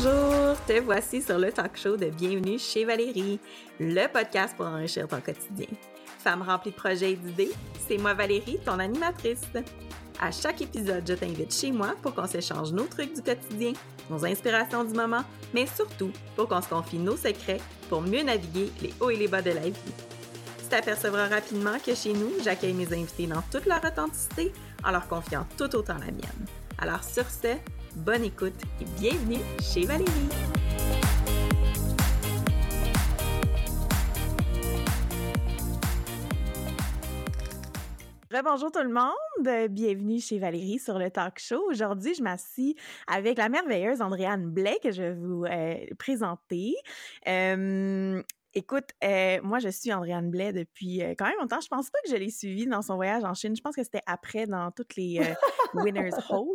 Bonjour, te voici sur le talk show de Bienvenue chez Valérie, le podcast pour enrichir ton quotidien. Femme remplie de projets et d'idées, c'est moi Valérie, ton animatrice. À chaque épisode, je t'invite chez moi pour qu'on s'échange nos trucs du quotidien, nos inspirations du moment, mais surtout pour qu'on se confie nos secrets pour mieux naviguer les hauts et les bas de la vie. Tu t'apercevras rapidement que chez nous, j'accueille mes invités dans toute leur authenticité en leur confiant tout autant la mienne. Alors sur ce, bonne écoute et bienvenue chez Valérie. Bonjour tout le monde, bienvenue chez Valérie sur le talk show. Aujourd'hui, je m'assis avec la merveilleuse Andréane Blais que je vais vous euh, présenter. Euh, Écoute, euh, moi, je suis Andréane Blais depuis euh, quand même longtemps. Je pense pas que je l'ai suivie dans son voyage en Chine. Je pense que c'était après dans toutes les Winners Hall.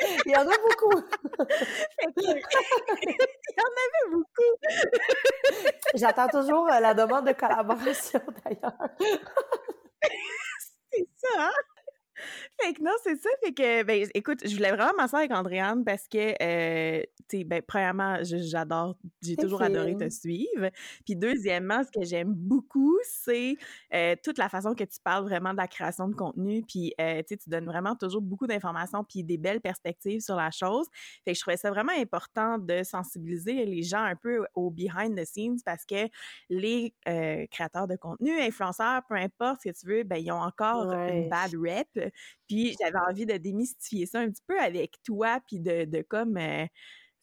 Il y en a beaucoup. Il y en avait beaucoup. J'attends toujours la demande de collaboration, d'ailleurs. C'est ça, hein? Fait que non, c'est ça. Fait que, ben, écoute, je voulais vraiment m'asseoir avec Andréane parce que, euh, tu sais, ben, premièrement, j'adore, j'ai toujours adoré te suivre. Puis, deuxièmement, ce que j'aime beaucoup, c'est euh, toute la façon que tu parles vraiment de la création de contenu. Puis, euh, tu sais, tu donnes vraiment toujours beaucoup d'informations puis des belles perspectives sur la chose. Fait que je trouvais ça vraiment important de sensibiliser les gens un peu au behind the scenes parce que les créateurs de contenu, influenceurs, peu importe ce que tu veux, ben, ils ont encore une bad rep puis j'avais envie de démystifier ça un petit peu avec toi, puis de, de comme, euh,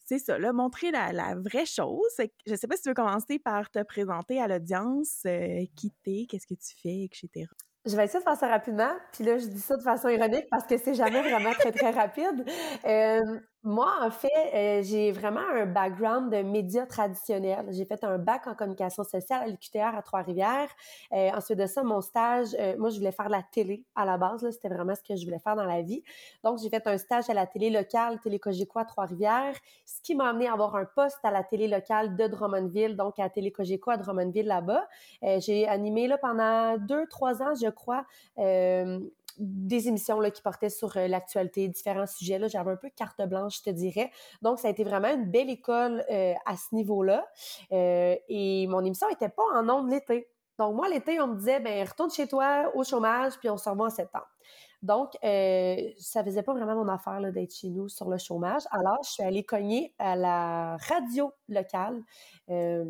c'est ça, là, montrer la, la vraie chose. Je sais pas si tu veux commencer par te présenter à l'audience, euh, qui t'es, qu'est-ce que tu fais, etc. Je vais essayer de faire ça rapidement. Puis là, je dis ça de façon ironique parce que c'est jamais vraiment très, très rapide. Euh, moi, en fait, euh, j'ai vraiment un background de médias traditionnels. J'ai fait un bac en communication sociale à l'UQTR à Trois-Rivières. Euh, ensuite de ça, mon stage, euh, moi, je voulais faire de la télé à la base. C'était vraiment ce que je voulais faire dans la vie. Donc, j'ai fait un stage à la télé locale, Télé Cogeco à Trois-Rivières, ce qui m'a amené à avoir un poste à la télé locale de Drummondville, donc à Télé Cogeco à Drummondville là-bas. j'ai animé là pendant deux, trois ans, je crois, des émissions là, qui portaient sur euh, l'actualité, différents sujets. J'avais un peu carte blanche, je te dirais. Donc, ça a été vraiment une belle école euh, à ce niveau-là. Euh, et mon émission était pas en ondes l'été. Donc, moi, l'été, on me disait, ben retourne chez toi au chômage, puis on se revoit en septembre. Donc, ça faisait pas vraiment mon affaire d'être chez nous sur le chômage. Alors, je suis allée cogner à la radio locale. Euh,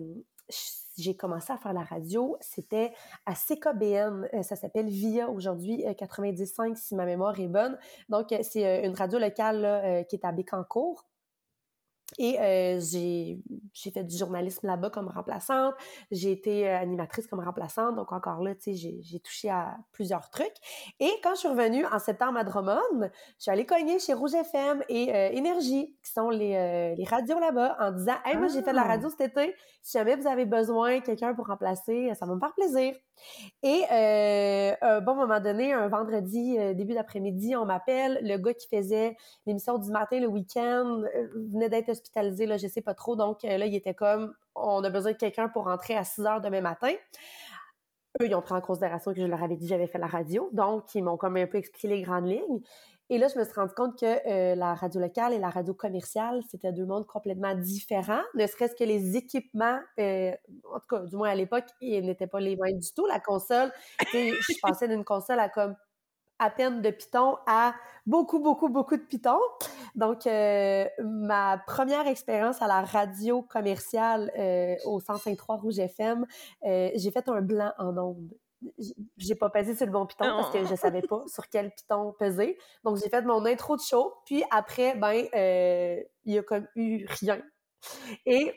j'ai commencé à faire la radio, c'était à CKBN, euh, ça s'appelle VIA aujourd'hui, 95 euh, si ma mémoire est bonne. Donc, euh, c'est une radio locale qui est à Bécancourt. Et euh, j'ai fait du journalisme là-bas comme remplaçante. J'ai été euh, animatrice comme remplaçante. Donc encore là, tu sais, j'ai touché à plusieurs trucs. Et quand je suis revenue en septembre à Drummond, je suis allée cogner chez Rouge FM et euh, Énergie, qui sont les, les radios là-bas, en disant « Hey, moi, j'ai fait de la ah! radio cet été. Si jamais vous avez besoin de quelqu'un pour remplacer, ça va me faire plaisir. » Et un bon moment donné, un vendredi, début d'après-midi, on m'appelle. Le gars qui faisait l'émission du matin le week-end venait d'être hospitalisé, là, je sais pas trop. Donc là, il était comme, on a besoin de quelqu'un pour rentrer à 6 heures demain matin. Eux, ils ont pris en considération que je leur avais dit que j'avais fait la radio. Donc, ils m'ont comme un peu expliqué les grandes lignes. Et là, je me suis rendu compte que euh, la radio locale et la radio commerciale, c'était deux mondes complètement différents. Ne serait-ce que les équipements, euh, en tout cas, du moins à l'époque, ils n'étaient pas les mêmes du tout. La console, je passais d'une console à comme à peine de Python à beaucoup, beaucoup, beaucoup de Python. Donc, euh, ma première expérience à la radio commerciale euh, au 105.3 Rouge FM, euh, j'ai fait un blanc en ondes. J'ai pas pesé sur le bon Python parce que je savais pas sur quel Python peser. Donc, j'ai fait mon intro de show. Puis après, ben, il y a comme eu rien. Et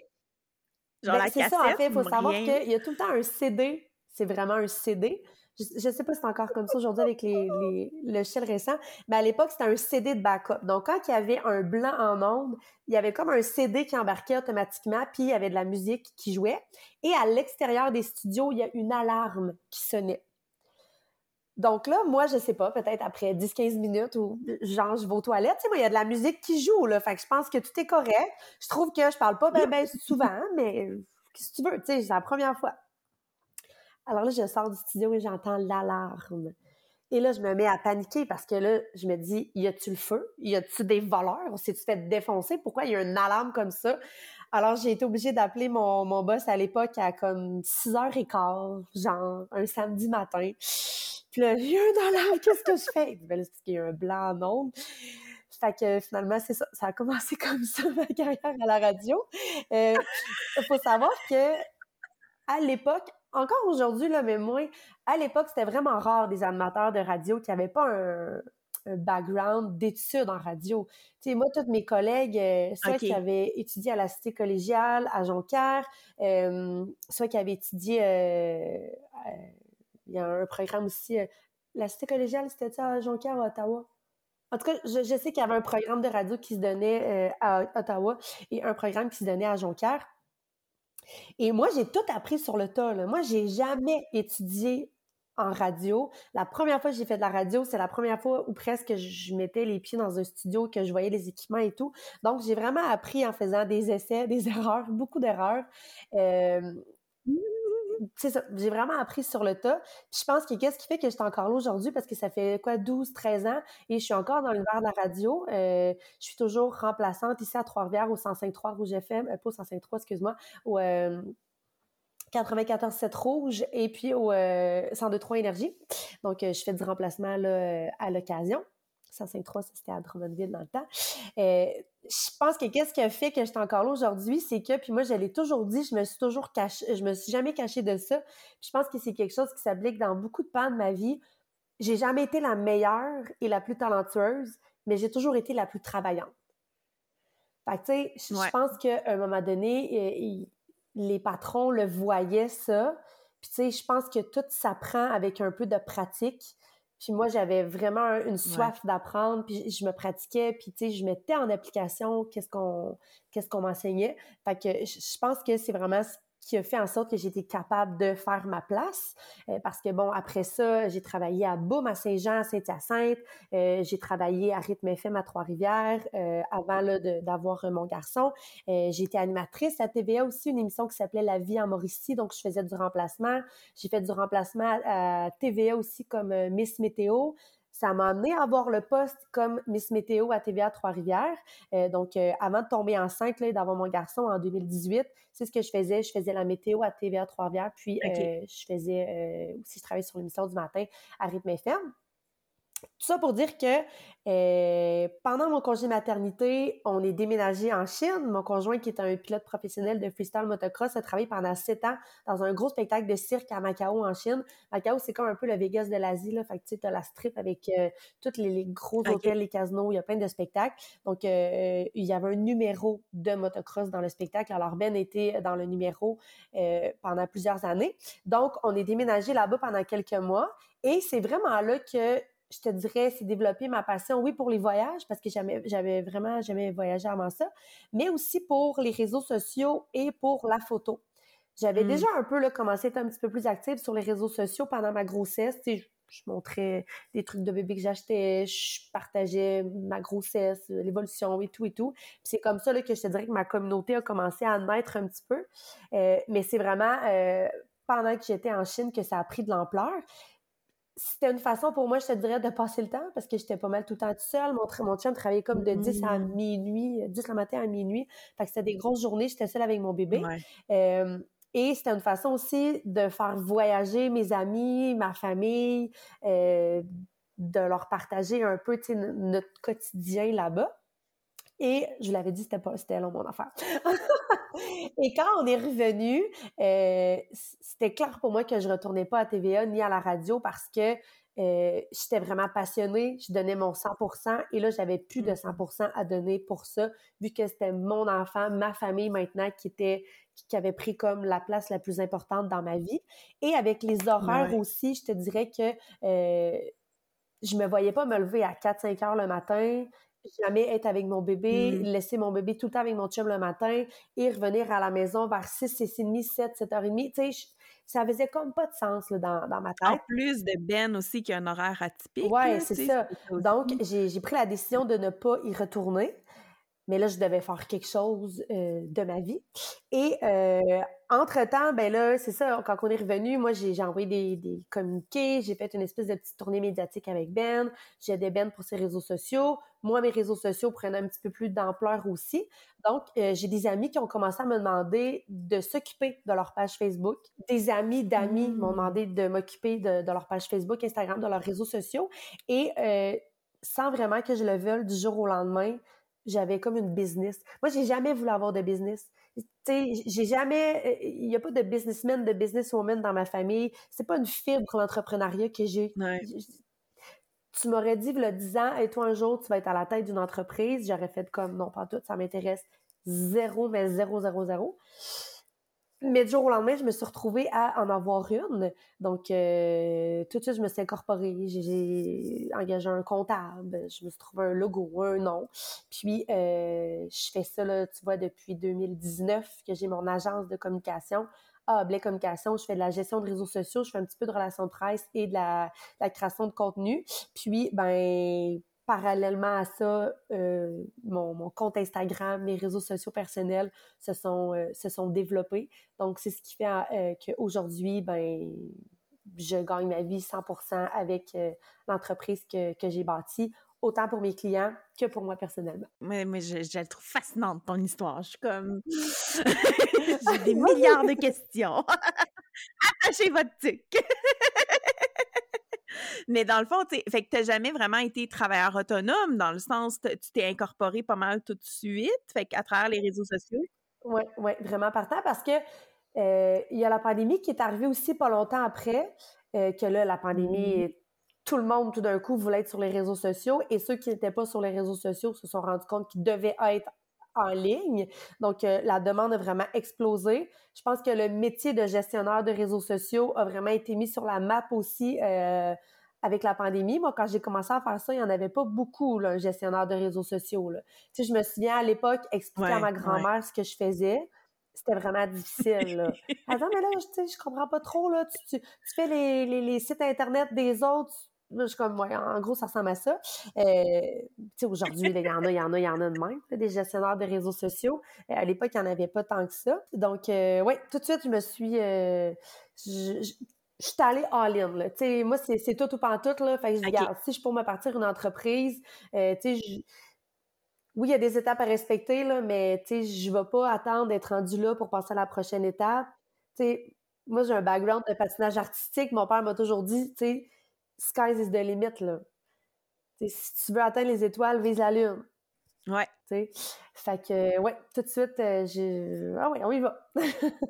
Genre ben, c'est ça, en fait, il faut savoir qu'il y a tout le temps un CD. C'est vraiment un CD je ne sais pas si c'est encore comme ça aujourd'hui avec les, les, le shell récent, mais à l'époque, c'était un CD de backup. Donc, quand il y avait un blanc en onde, il y avait comme un CD qui embarquait automatiquement, puis il y avait de la musique qui jouait. Et à l'extérieur des studios, il y a une alarme qui sonnait. Donc là, moi, je sais pas, peut-être après 10-15 minutes ou genre je vais aux toilettes, tu sais, moi, il y a de la musique qui joue, là. Fait que je pense que tout est correct. Je trouve que je parle pas ben souvent, mais si tu veux, tu sais, c'est la première fois. Alors là, je sors du studio et j'entends l'alarme Et là, je me mets à paniquer parce que là, je me dis, y a-tu le feu? Y a-tu des voleurs? On s'est-tu fait défoncer? Pourquoi il y a une alarme comme ça? Alors, j'ai été obligée d'appeler mon, mon boss à l'époque à comme 6h15, genre, un samedi matin. Puis là, il y a qu'est-ce que je fais? Ben là, c'est qu'il y a un blanc non. Fait que finalement, c'est ça. Ça a commencé comme ça, ma carrière à la radio. Il euh, faut savoir que à l'époque, encore aujourd'hui, là, mais moins, à l'époque, c'était vraiment rare des animateurs de radio qui n'avaient pas un, background d'études en radio. Sais, moi, tous mes collègues, euh, soit qui avaient étudié à la Cité collégiale, à Jonquière, euh, soit qui avaient étudié, il y a un programme aussi, la Cité collégiale, c'était ça à Jonquière ou à Ottawa? En tout cas, je, sais qu'il y avait un programme de radio qui se donnait euh, à Ottawa et un programme qui se donnait à Jonquière. Et moi, j'ai tout appris sur le tas. Là. Moi, j'ai jamais étudié en radio. La première fois que j'ai fait de la radio, c'est la première fois où presque je mettais les pieds dans un studio, que je voyais les équipements et tout. Donc, j'ai vraiment appris en faisant des essais, des erreurs, beaucoup d'erreurs. Euh, j'ai vraiment appris sur le tas. Puis je pense que qu'est-ce qui fait que je suis encore là aujourd'hui, parce que ça fait quoi, 12, 13 ans, et je suis encore dans l'univers de la radio. Euh, je suis toujours remplaçante ici à Trois-Rivières au 105.3 Rouge FM, euh, pas au 105.3, excuse-moi, au 94.7 Rouge et puis au 102.3 Énergie. Donc, je fais du remplacement à l'occasion. 105.3, c'était à Drummondville dans le temps. Euh, je pense que qu'est-ce qui a fait que je suis encore là aujourd'hui, c'est que, puis moi, je l'ai toujours dit, je me suis toujours cachée, je me suis jamais cachée de ça. Puis je pense que c'est quelque chose qui s'applique dans beaucoup de pans de ma vie. J'ai jamais été la meilleure et la plus talentueuse, mais j'ai toujours été la plus travaillante. Fait que, tu sais, je pense qu'à un moment donné, les patrons le voyaient ça. Puis, tu sais, je pense que tout s'apprend avec un peu de pratique. Puis moi, j'avais vraiment une soif d'apprendre, puis je me pratiquais, puis tu sais, je mettais en application qu'est-ce qu'on qu'est-ce qu'on m'enseignait. Fait que je pense que c'est vraiment qui a fait en sorte que j'étais capable de faire ma place. Euh, parce que, bon, après ça, j'ai travaillé à Beaume, à Saint-Jean, à Saint-Hyacinthe. Euh, j'ai travaillé à Rythme FM à Trois-Rivières euh, avant d'avoir mon garçon. j'ai été animatrice à TVA aussi, une émission qui s'appelait La vie en Mauricie. Donc, je faisais du remplacement. J'ai fait du remplacement à TVA aussi comme Miss Météo ça m'a amené à avoir le poste comme Miss Météo à TVA Trois-Rivières. Euh, donc, euh, avant de tomber enceinte, d'avoir mon garçon en 2018, c'est ce que je faisais. Je faisais la météo à TVA Trois-Rivières, puis euh, je faisais aussi, je travaillais sur l'émission du matin à Rythme FM. Tout ça pour dire que euh, pendant mon congé maternité, on est déménagé en Chine. Mon conjoint, qui est un pilote professionnel de freestyle motocross, a travaillé pendant sept ans dans un gros spectacle de cirque à Macao, en Chine. Macao, c'est comme un peu le Vegas de l'Asie. Là. Fait que tu as la strip avec euh, tous les, gros hôtels, les casinos, il y a plein de spectacles. Donc, euh, il y avait un numéro de motocross dans le spectacle. Alors, Ben était dans le numéro pendant plusieurs années. Donc, on est déménagé là-bas pendant quelques mois. Et c'est vraiment là que je te dirais, c'est développer ma passion, oui, pour les voyages, parce que j'avais vraiment jamais voyagé avant ça, mais aussi pour les réseaux sociaux et pour la photo. J'avais mmh. déjà un peu là, commencé à être un petit peu plus active sur les réseaux sociaux pendant ma grossesse. Je, je montrais des trucs de bébé que j'achetais, je partageais ma grossesse, l'évolution et tout et tout. c'est comme ça là, que je te dirais que ma communauté a commencé à naître un petit peu. Euh, mais c'est vraiment euh, pendant que j'étais en Chine que ça a pris de l'ampleur c'était une façon pour moi, je te dirais, de passer le temps parce que j'étais pas mal tout le temps toute seule. Mon, mon chum travaillait comme de 10 à mmh. minuit, 10 le matin à minuit. Fait que c'était des grosses journées, j'étais seule avec mon bébé. et c'était une façon aussi de faire voyager mes amis, ma famille, euh, de leur partager un peu notre quotidien là-bas. Et je vous l'avais dit, c'était pas, c'était long mon affaire. et quand on est revenu, euh, c'était clair pour moi que je retournais pas à TVA ni à la radio parce que euh, j'étais vraiment passionnée, je donnais mon 100% et là, j'avais plus de 100% mm-hmm. à donner pour ça, vu que c'était mon enfant, ma famille maintenant qui était qui avait pris comme la place la plus importante dans ma vie. Et avec les horaires aussi, je te dirais que euh, je me voyais pas me lever à 4-5 heures le matin, jamais être avec mon bébé, mmh. laisser mon bébé tout le temps avec mon chum le matin et revenir à la maison vers 6, 6 30, 7, 7h30. Tu sais, ça faisait comme pas de sens là, dans, dans, ma tête. En plus de Ben aussi qui a un horaire atypique. Oui, c'est ça. Donc, j'ai pris la décision de ne pas y retourner. mais là, je devais faire quelque chose euh, de ma vie. Et entre-temps, ben là, c'est ça, quand on est revenu, moi, j'ai envoyé des, des communiqués, j'ai fait une espèce de petite tournée médiatique avec Ben, j'ai aidé Ben pour ses réseaux sociaux. Moi, mes réseaux sociaux prenaient un petit peu plus d'ampleur aussi. Donc, j'ai des amis qui ont commencé à me demander de s'occuper de leur page Facebook. Des amis d'amis m'ont mmh. demandé de m'occuper de, de, leur page Facebook, Instagram, de leurs réseaux sociaux. Et sans vraiment que je le veuille du jour au lendemain, j'avais comme une business. Moi, j'ai jamais voulu avoir de business. Tu sais, j'ai jamais, il n'y a pas de businessman, de businesswoman dans ma famille. C'est pas une fibre l'entrepreneuriat que j'ai. Tu m'aurais dit, a 10 ans, et toi, un jour, tu vas être à la tête d'une entreprise. J'aurais fait comme, non, pas tout, ça m'intéresse zéro, mais zéro, zéro, zéro. Mais du jour au lendemain, je me suis retrouvée à en avoir une. Donc, euh, tout de suite, je me suis incorporée. J'ai engagé un comptable. Je me suis trouvé un logo, un nom. Puis, euh, je fais ça, là, tu vois, depuis 2019 que j'ai mon agence de communication. Ah, Blé Communication, je fais de la gestion de réseaux sociaux, je fais un petit peu de relations de presse et de la, la création de contenu. Puis, ben, parallèlement à ça, euh, mon, compte Instagram, mes réseaux sociaux personnels se sont, euh, se sont développés. Donc, c'est ce qui fait euh, qu'aujourd'hui, ben, je gagne ma vie 100% avec l'entreprise que, j'ai bâtie, autant pour mes clients que pour moi personnellement. Mais, mais je, je, la trouve fascinante, ton histoire. Je suis comme... j'ai des milliards de questions. Attachez votre tic. Mais dans le fond, tu fait que t'as jamais vraiment été travailleur autonome, dans le sens, tu t'es incorporé pas mal tout de suite, fait qu'à travers les réseaux sociaux. Oui, oui, vraiment partant, parce que euh, il y a la pandémie qui est arrivée aussi pas longtemps après, euh, que là, la pandémie, mmh. Tout le monde, tout d'un coup, voulait être sur les réseaux sociaux, et ceux qui n'étaient pas sur les réseaux sociaux se sont rendus compte qu'ils devaient être en ligne. Donc, euh, la demande a vraiment explosé. Je pense que le métier de gestionnaire de réseaux sociaux a vraiment été mis sur la map aussi avec la pandémie, moi, quand j'ai commencé à faire ça, il n'y en avait pas beaucoup, là, un gestionnaire de réseaux sociaux. Là. Tu sais, je me souviens à l'époque expliquer à ma grand-mère ce que je faisais. C'était vraiment difficile. Là. Attends, mais là, je, je comprends pas trop. Là. Tu, tu, fais les, les, les, sites Internet des autres. Je suis comme, ouais, en gros, ça ressemble à ça. Euh, tu sais, aujourd'hui, il y en a, il y en a, il y en a de même, des gestionnaires de réseaux sociaux. Euh, à l'époque, il n'y en avait pas tant que ça. Donc, euh, ouais, tout de suite, je me suis... Euh, je, je suis allée all-in. Là. moi, c'est tout ou pas tout. Là. Fait que je regarde, si je peux me partir une entreprise, oui, il y a des étapes à respecter, là, mais je ne vais pas attendre d'être rendu là pour passer à la prochaine étape. moi, j'ai un background de patinage artistique. Mon père m'a toujours dit, sky is the limit. Là. si tu veux atteindre les étoiles, vise la lune. Ouais. Fait que, ouais, tout de suite, euh, j'ai. Ah oui, on y va.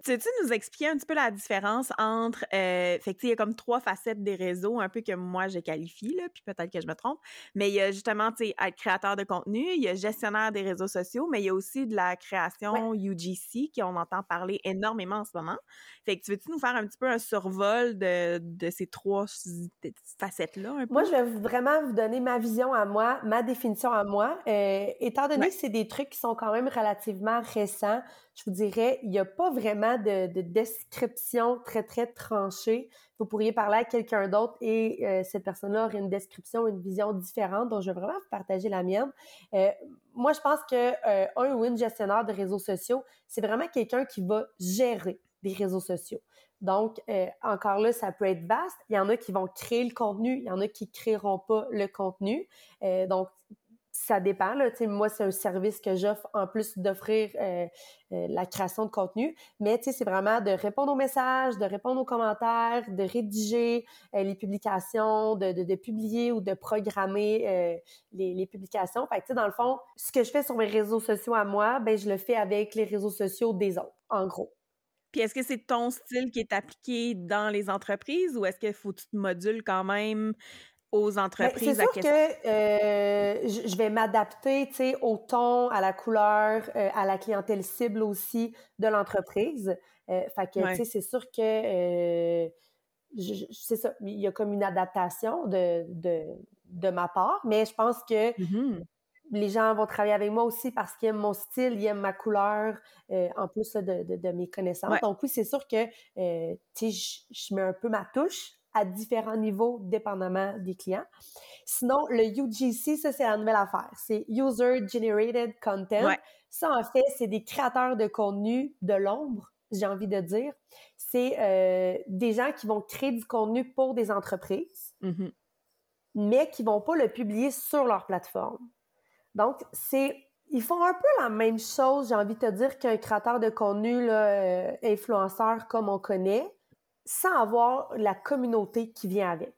tu tu nous expliquer un petit peu la différence entre. Euh, fait que, il y a comme trois facettes des réseaux, un peu que moi, je qualifie, là, puis peut-être que je me trompe. Mais il y a justement, tu sais, être créateur de contenu, il y a gestionnaire des réseaux sociaux, mais il y a aussi de la création UGC, qu'on entend parler énormément en ce moment. Fait que, tu veux-tu nous faire un petit peu un survol de, de ces trois facettes-là, un peu? Moi, je vais vraiment vous donner ma vision à moi, ma définition à moi. Euh, étant donné c'est des trucs qui sont quand même relativement récents, je vous dirais, il n'y a pas vraiment de, description très, très tranchée. Vous pourriez parler à quelqu'un d'autre et euh, cette personne-là aurait une description, une vision différente. Donc, je vais vraiment vous partager la mienne. Euh, moi, je pense que euh, un ou une gestionnaire de réseaux sociaux, c'est vraiment quelqu'un qui va gérer des réseaux sociaux. Donc, encore là, ça peut être vaste. Il y en a qui vont créer le contenu, il y en a qui ne créeront pas le contenu. donc, ça dépend. Moi, c'est un service que j'offre en plus d'offrir euh, euh, la création de contenu. Mais c'est vraiment de répondre aux messages, de répondre aux commentaires, de rédiger euh, les publications, de, publier ou de programmer les, les, publications. Fait que, dans le fond, ce que je fais sur mes réseaux sociaux à moi, ben, je le fais avec les réseaux sociaux des autres, en gros. Puis est-ce que c'est ton style qui est appliqué dans les entreprises ou est-ce qu'il faut que tu te modules quand même aux ben, entreprises C'est sûr que euh, je vais m'adapter, au ton, à la couleur, euh, à la clientèle cible aussi de l'entreprise. Euh, fait que, c'est sûr que c'est ça, il y a comme une adaptation de, de, ma part, mais je pense que mmh les gens vont travailler avec moi aussi parce qu'ils aiment mon style, ils aiment ma couleur, en plus de, de, mes connaissances. Donc oui, c'est sûr que, tu sais, je mets un peu ma touche, à différents niveaux, dépendamment des clients. Sinon, le UGC, ça, c'est la nouvelle affaire. C'est User Generated Content. Ça, en fait, c'est des créateurs de contenu de l'ombre, j'ai envie de dire. C'est euh, des gens qui vont créer du contenu pour des entreprises, mm-hmm. mais qui vont pas le publier sur leur plateforme. Donc, c'est ils font un peu la même chose, j'ai envie de te dire, qu'un créateur de contenu, là, euh, influenceur comme on connaît, sans avoir la communauté qui vient avec.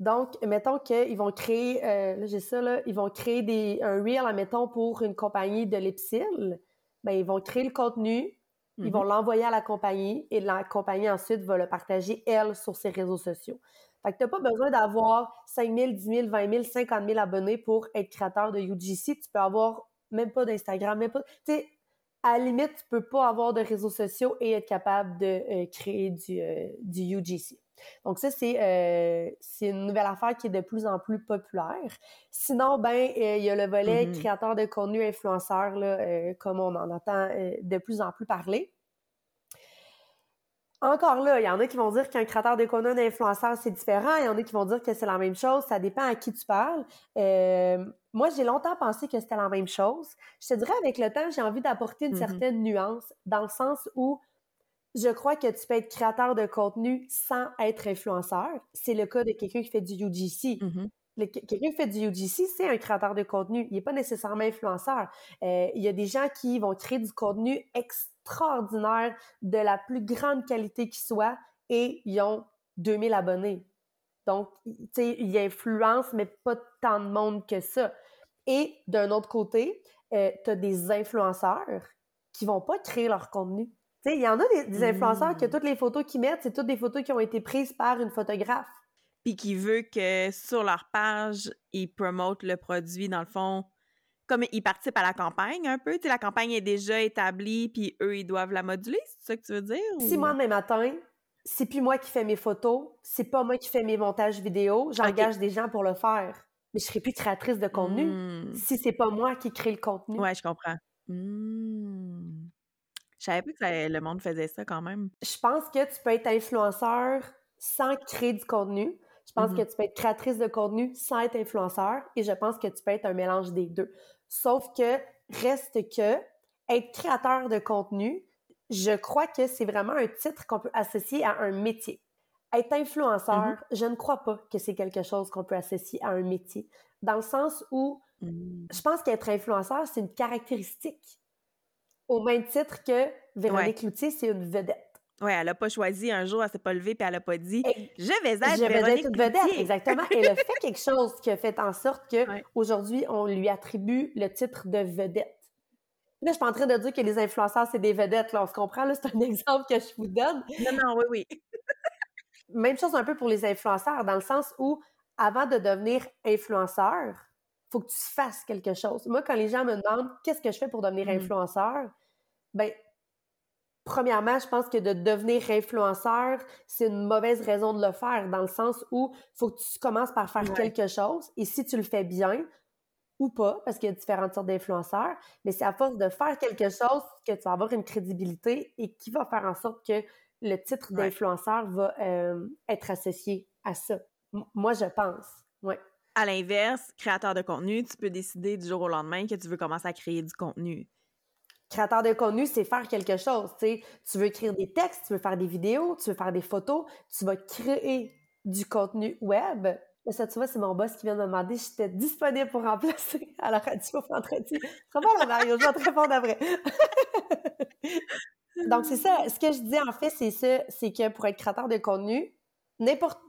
Donc, mettons qu'ils vont créer, euh, là j'ai ça, là, ils vont créer des, un reel, admettons, pour une compagnie de l'Epsil. Ben, ils vont créer le contenu, ils vont mm-hmm. l'envoyer à la compagnie et la compagnie ensuite va le partager, elle, sur ses réseaux sociaux. Fait que t'as pas besoin d'avoir 5 000, 10 000, 20 000, 50 000 abonnés pour être créateur de UGC. Tu peux avoir même pas d'Instagram, même pas. Tu sais, à la limite, tu peux pas avoir de réseaux sociaux et être capable de euh, créer du, euh, du UGC. Donc ça, euh, c'est une nouvelle affaire qui est de plus en plus populaire. Sinon, ben, il y a le volet mm-hmm. créateur de contenu influenceur, là, comme on en entend de plus en plus parler. Encore là, il y en a qui vont dire qu'un créateur de contenu d'influenceur, c'est différent. Il y en a qui vont dire que c'est la même chose. Ça dépend à qui tu parles. Euh, moi, j'ai longtemps pensé que c'était la même chose. Je te dirais, avec le temps, j'ai envie d'apporter une mm-hmm. certaine nuance dans le sens où je crois que tu peux être créateur de contenu sans être influenceur. C'est le cas de quelqu'un qui fait du UGC. Mm-hmm. Quelqu'un qui fait du UGC, c'est un créateur de contenu. Il n'est pas nécessairement influenceur. Euh, il y a des gens qui vont créer du contenu extraordinaire, de la plus grande qualité qui soit, et ils ont 2000 abonnés. Donc, tu sais, il influence, mais pas tant de monde que ça. Et d'un autre côté, euh, tu as des influenceurs qui vont pas créer leur contenu. Tu sais, il y en a des, influenceurs que mmh. toutes les photos qu'ils mettent, c'est toutes des photos qui ont été prises par une photographe puis qui veut que sur leur page, ils promotent le produit, dans le fond, comme ils participent à la campagne un peu. Tu sais, la campagne est déjà établie, puis eux, ils doivent la moduler, c'est ça que tu veux dire? Si moi, demain matin, c'est plus moi qui fais mes photos, c'est pas moi qui fais mes montages vidéo, j'engage des gens pour le faire. Mais je serai plus créatrice de contenu mmh. si c'est pas moi qui crée le contenu. Ouais, je comprends. Mmh. Je savais pas que le monde faisait ça quand même. Je pense que tu peux être influenceur sans créer du contenu. Je pense que mm-hmm. tu peux être créatrice de contenu sans être influenceur et je pense que tu peux être un mélange des deux. Sauf que reste que être créateur de contenu, je crois que c'est vraiment un titre qu'on peut associer à un métier. Être influenceur, mm-hmm. je ne crois pas que c'est quelque chose qu'on peut associer à un métier. Dans le sens où mm. je pense qu'être influenceur, c'est une caractéristique. Au même titre que Véronique Loutier, c'est une vedette. Oui, elle n'a pas choisi un jour, elle s'est pas levée puis elle n'a pas dit je vais être je vais être vedette, exactement. elle a fait quelque chose qui a fait en sorte que aujourd'hui on lui attribue le titre de vedette. Là, je suis pas en train de dire que les influenceurs c'est des vedettes, là, on se comprend, là, c'est un exemple que je vous donne. Non, non, oui, oui. Même chose un peu pour les influenceurs, dans le sens où avant de devenir influenceur, faut que tu fasses quelque chose. Moi, quand les gens me demandent qu'est-ce que je fais pour devenir mmh. influenceur, ben Premièrement, je pense que de devenir influenceur, c'est une mauvaise raison de le faire, dans le sens où il faut que tu commences par faire quelque chose, et si tu le fais bien, ou pas, parce qu'il y a différentes sortes d'influenceurs, mais c'est à force de faire quelque chose que tu vas avoir une crédibilité et qui va faire en sorte que le titre d'influenceur va euh, être associé à ça. moi, je pense. Ouais. À l'inverse, créateur de contenu, tu peux décider du jour au lendemain que tu veux commencer à créer du contenu créateur de contenu, c'est faire quelque chose. Tu veux écrire des textes, tu veux faire des vidéos, tu veux faire des photos, tu vas créer du contenu web. Ça, tu vois, c'est mon boss qui vient de me demander si j'étais disponible pour remplacer à la radio vendredi. La Mario, je vais te répondre après. Donc, c'est ça. Ce que je dis, en fait, c'est ça. C'est que pour être créateur de contenu, n'importe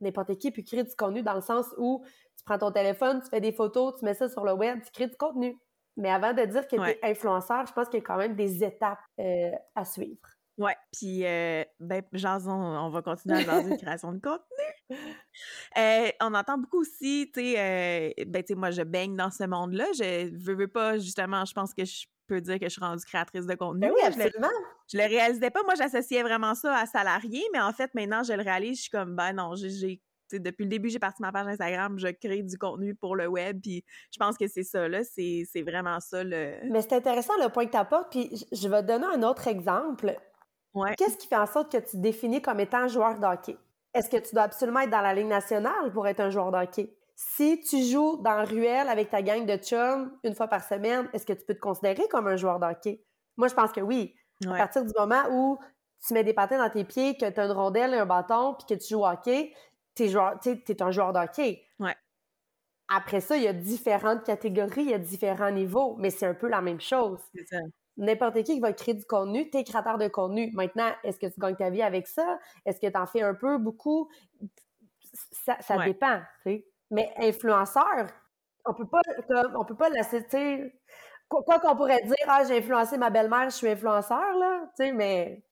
n'importe qui peut créer du contenu dans le sens où tu prends ton téléphone, tu fais des photos, tu mets ça sur le web, tu crées du contenu. Mais avant de dire que tu es influenceur, je pense qu'il y a quand même des étapes euh, à suivre. Ouais, puis euh, ben, Jason, on va continuer à jaser de création de contenu. Euh, on entend beaucoup aussi, tu sais, ben, tu sais, moi, je baigne dans ce monde-là. Je veux, veux, pas, justement, je pense que je peux dire que je suis rendue créatrice de contenu. Ben oui, absolument. Je le, le réalisais pas. Moi, j'associais vraiment ça à salarié, mais en fait, maintenant, je le réalise. Je suis comme, ben non, j'ai depuis le début, j'ai parti ma page Instagram, je crée du contenu pour le web, puis je pense que c'est ça, là, c'est vraiment ça le... Mais c'est intéressant le point que tu apportes, puis je vais te donner un autre exemple. Ouais. Qu'est-ce qui fait en sorte que tu te définis comme étant joueur de hockey? est-ce que tu dois absolument être dans la Ligue nationale pour être un joueur de hockey? Si tu joues dans Ruelle avec ta gang de chums une fois par semaine, est-ce que tu peux te considérer comme un joueur de hockey? Moi, je pense que oui. À partir du moment où tu mets des patins dans tes pieds, que tu as une rondelle et un bâton, puis que tu joues au hockey, tu es, un joueur de hockey. Ouais. Après ça, il y a différentes catégories, il y a différents niveaux, mais c'est un peu la même chose. N'importe qui qui va créer du contenu, t'es créateur de contenu. Maintenant, est-ce que tu gagnes ta vie avec ça? Est-ce que tu en fais un peu, beaucoup? Ça, ça dépend, Mais influenceur, on peut pas, on peut pas laisser, quoi qu'on pourrait dire, ah, j'ai influencé ma belle-mère, je suis influenceur, là, tu sais, mais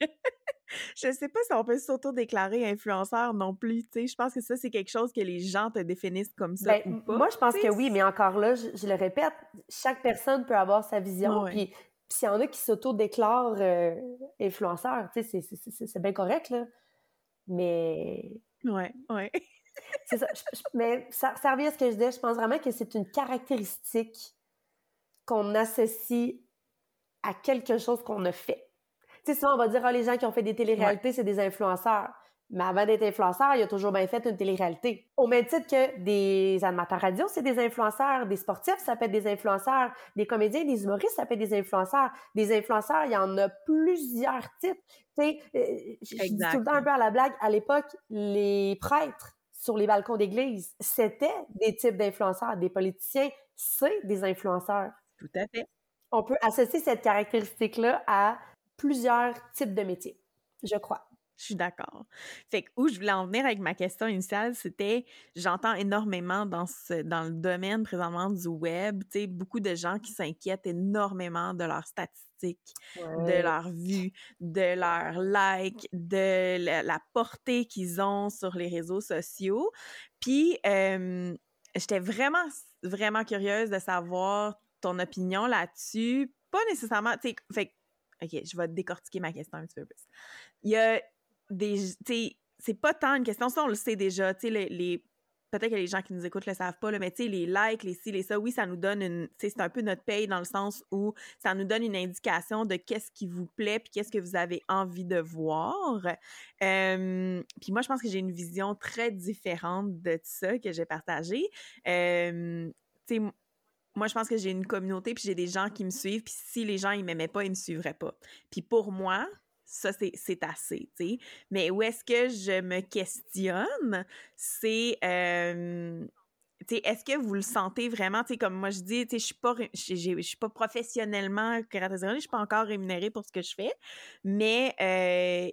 je sais pas si on peut s'auto-déclarer influenceur non plus, tu sais. Je pense que ça, c'est quelque chose que les gens te définissent comme ça ben, Moi, je pense que oui, mais encore là, je, le répète, chaque personne peut avoir sa vision. Puis, s'il y en a qui s'auto-déclarent euh, influenceur, tu sais, c'est bien correct, là. Mais... Ouais, ouais. c'est ça. mais ça, ça revient à ce que je disais. Je pense vraiment que c'est une caractéristique qu'on associe à quelque chose qu'on a fait. Tu sais, souvent, on va dire, ah, les gens qui ont fait des téléréalités, c'est des influenceurs. Mais avant d'être influenceur, il a toujours bien fait une télé-réalité. Au même titre que des animateurs radio, c'est des influenceurs. Des sportifs, ça peut être des influenceurs. Des comédiens, des humoristes, ça peut être des influenceurs. Des influenceurs, il y en a plusieurs types. Tu sais, euh, je dis tout le temps un peu à la blague, à l'époque, les prêtres sur les balcons d'église, c'était des types d'influenceurs. Des politiciens, c'est des influenceurs. Tout à fait on peut associer cette caractéristique-là à plusieurs types de métiers, je crois. Je suis d'accord. Fait que où je voulais en venir avec ma question initiale, c'était j'entends énormément dans ce dans le domaine présentement du web, tu sais beaucoup de gens qui s'inquiètent énormément de leurs statistiques, de leurs vues, de leurs likes, de la, portée qu'ils ont sur les réseaux sociaux. Puis j'étais vraiment vraiment curieuse de savoir ton opinion là-dessus. Pas nécessairement, tu sais, fait OK, je vais décortiquer ma question un petit peu plus. Il y a des, c'est pas tant une question, ça on le sait déjà, tu sais, les, peut-être que les gens qui nous écoutent le savent pas, là, mais tu sais, les likes, les ci, les ça, oui, ça nous donne une, c'est un peu notre paye dans le sens où ça nous donne une indication de qu'est-ce qui vous plaît puis qu'est-ce que vous avez envie de voir. puis moi, je pense que j'ai une vision très différente de ça que j'ai partagée. tu sais, moi, je pense que j'ai une communauté, puis j'ai des gens qui me suivent, puis si les gens, ils m'aimaient pas, ils me suivraient pas. Puis pour moi, ça, c'est assez, tu sais. Mais où est-ce que je me questionne, c'est... Euh, est-ce que vous le sentez vraiment, tu sais, comme moi je dis, je je suis pas professionnellement créatrice je suis pas encore rémunérée pour ce que je fais, mais euh,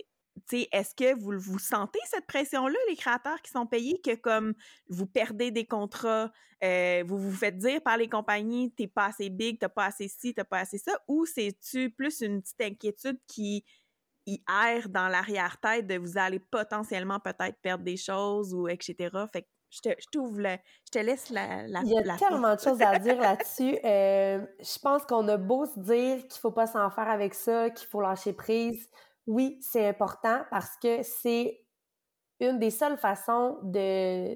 est-ce que vous, vous sentez cette pression-là, les créateurs qui sont payés, que comme vous perdez des contrats, euh, vous vous faites dire par les compagnies, t'es pas assez big, t'as pas assez ci, t'as pas assez ça, ou c'est-tu plus une petite inquiétude qui erre dans l'arrière-tête de vous allez potentiellement peut-être perdre des choses ou etc. Fait que je te, je je te laisse la, la Il y a tellement de choses à dire là-dessus. Euh, je pense qu'on a beau se dire qu'il faut pas s'en faire avec ça, qu'il faut lâcher prise oui, c'est important parce que c'est une des seules façons de,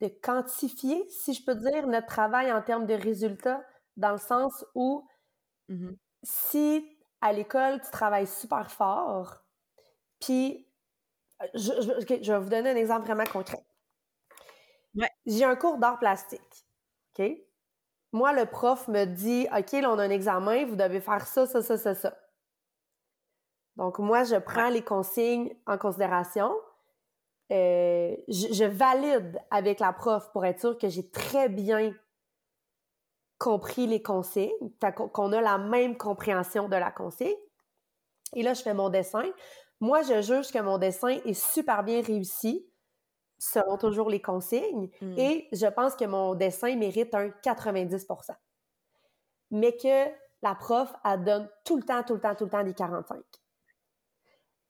de quantifier, si je peux dire, notre travail en termes de résultats, dans le sens où mmh si à l'école, tu travailles super fort, puis je, vais vous donner un exemple vraiment concret. J'ai un cours d'art plastique. OK? Moi, le prof me dit OK, là, on a un examen, vous devez faire ça, ça, ça, ça, ça. Donc, moi, je prends les consignes en considération. Euh, je, valide avec la prof pour être sûr que j'ai très bien compris les consignes, qu'on a la même compréhension de la consigne. Et là, je fais mon dessin. Moi, je juge que mon dessin est super bien réussi, selon toujours les consignes, hmm. et je pense que mon dessin mérite un 90% Mais que la prof, elle donne tout le temps, tout le temps, tout le temps des 45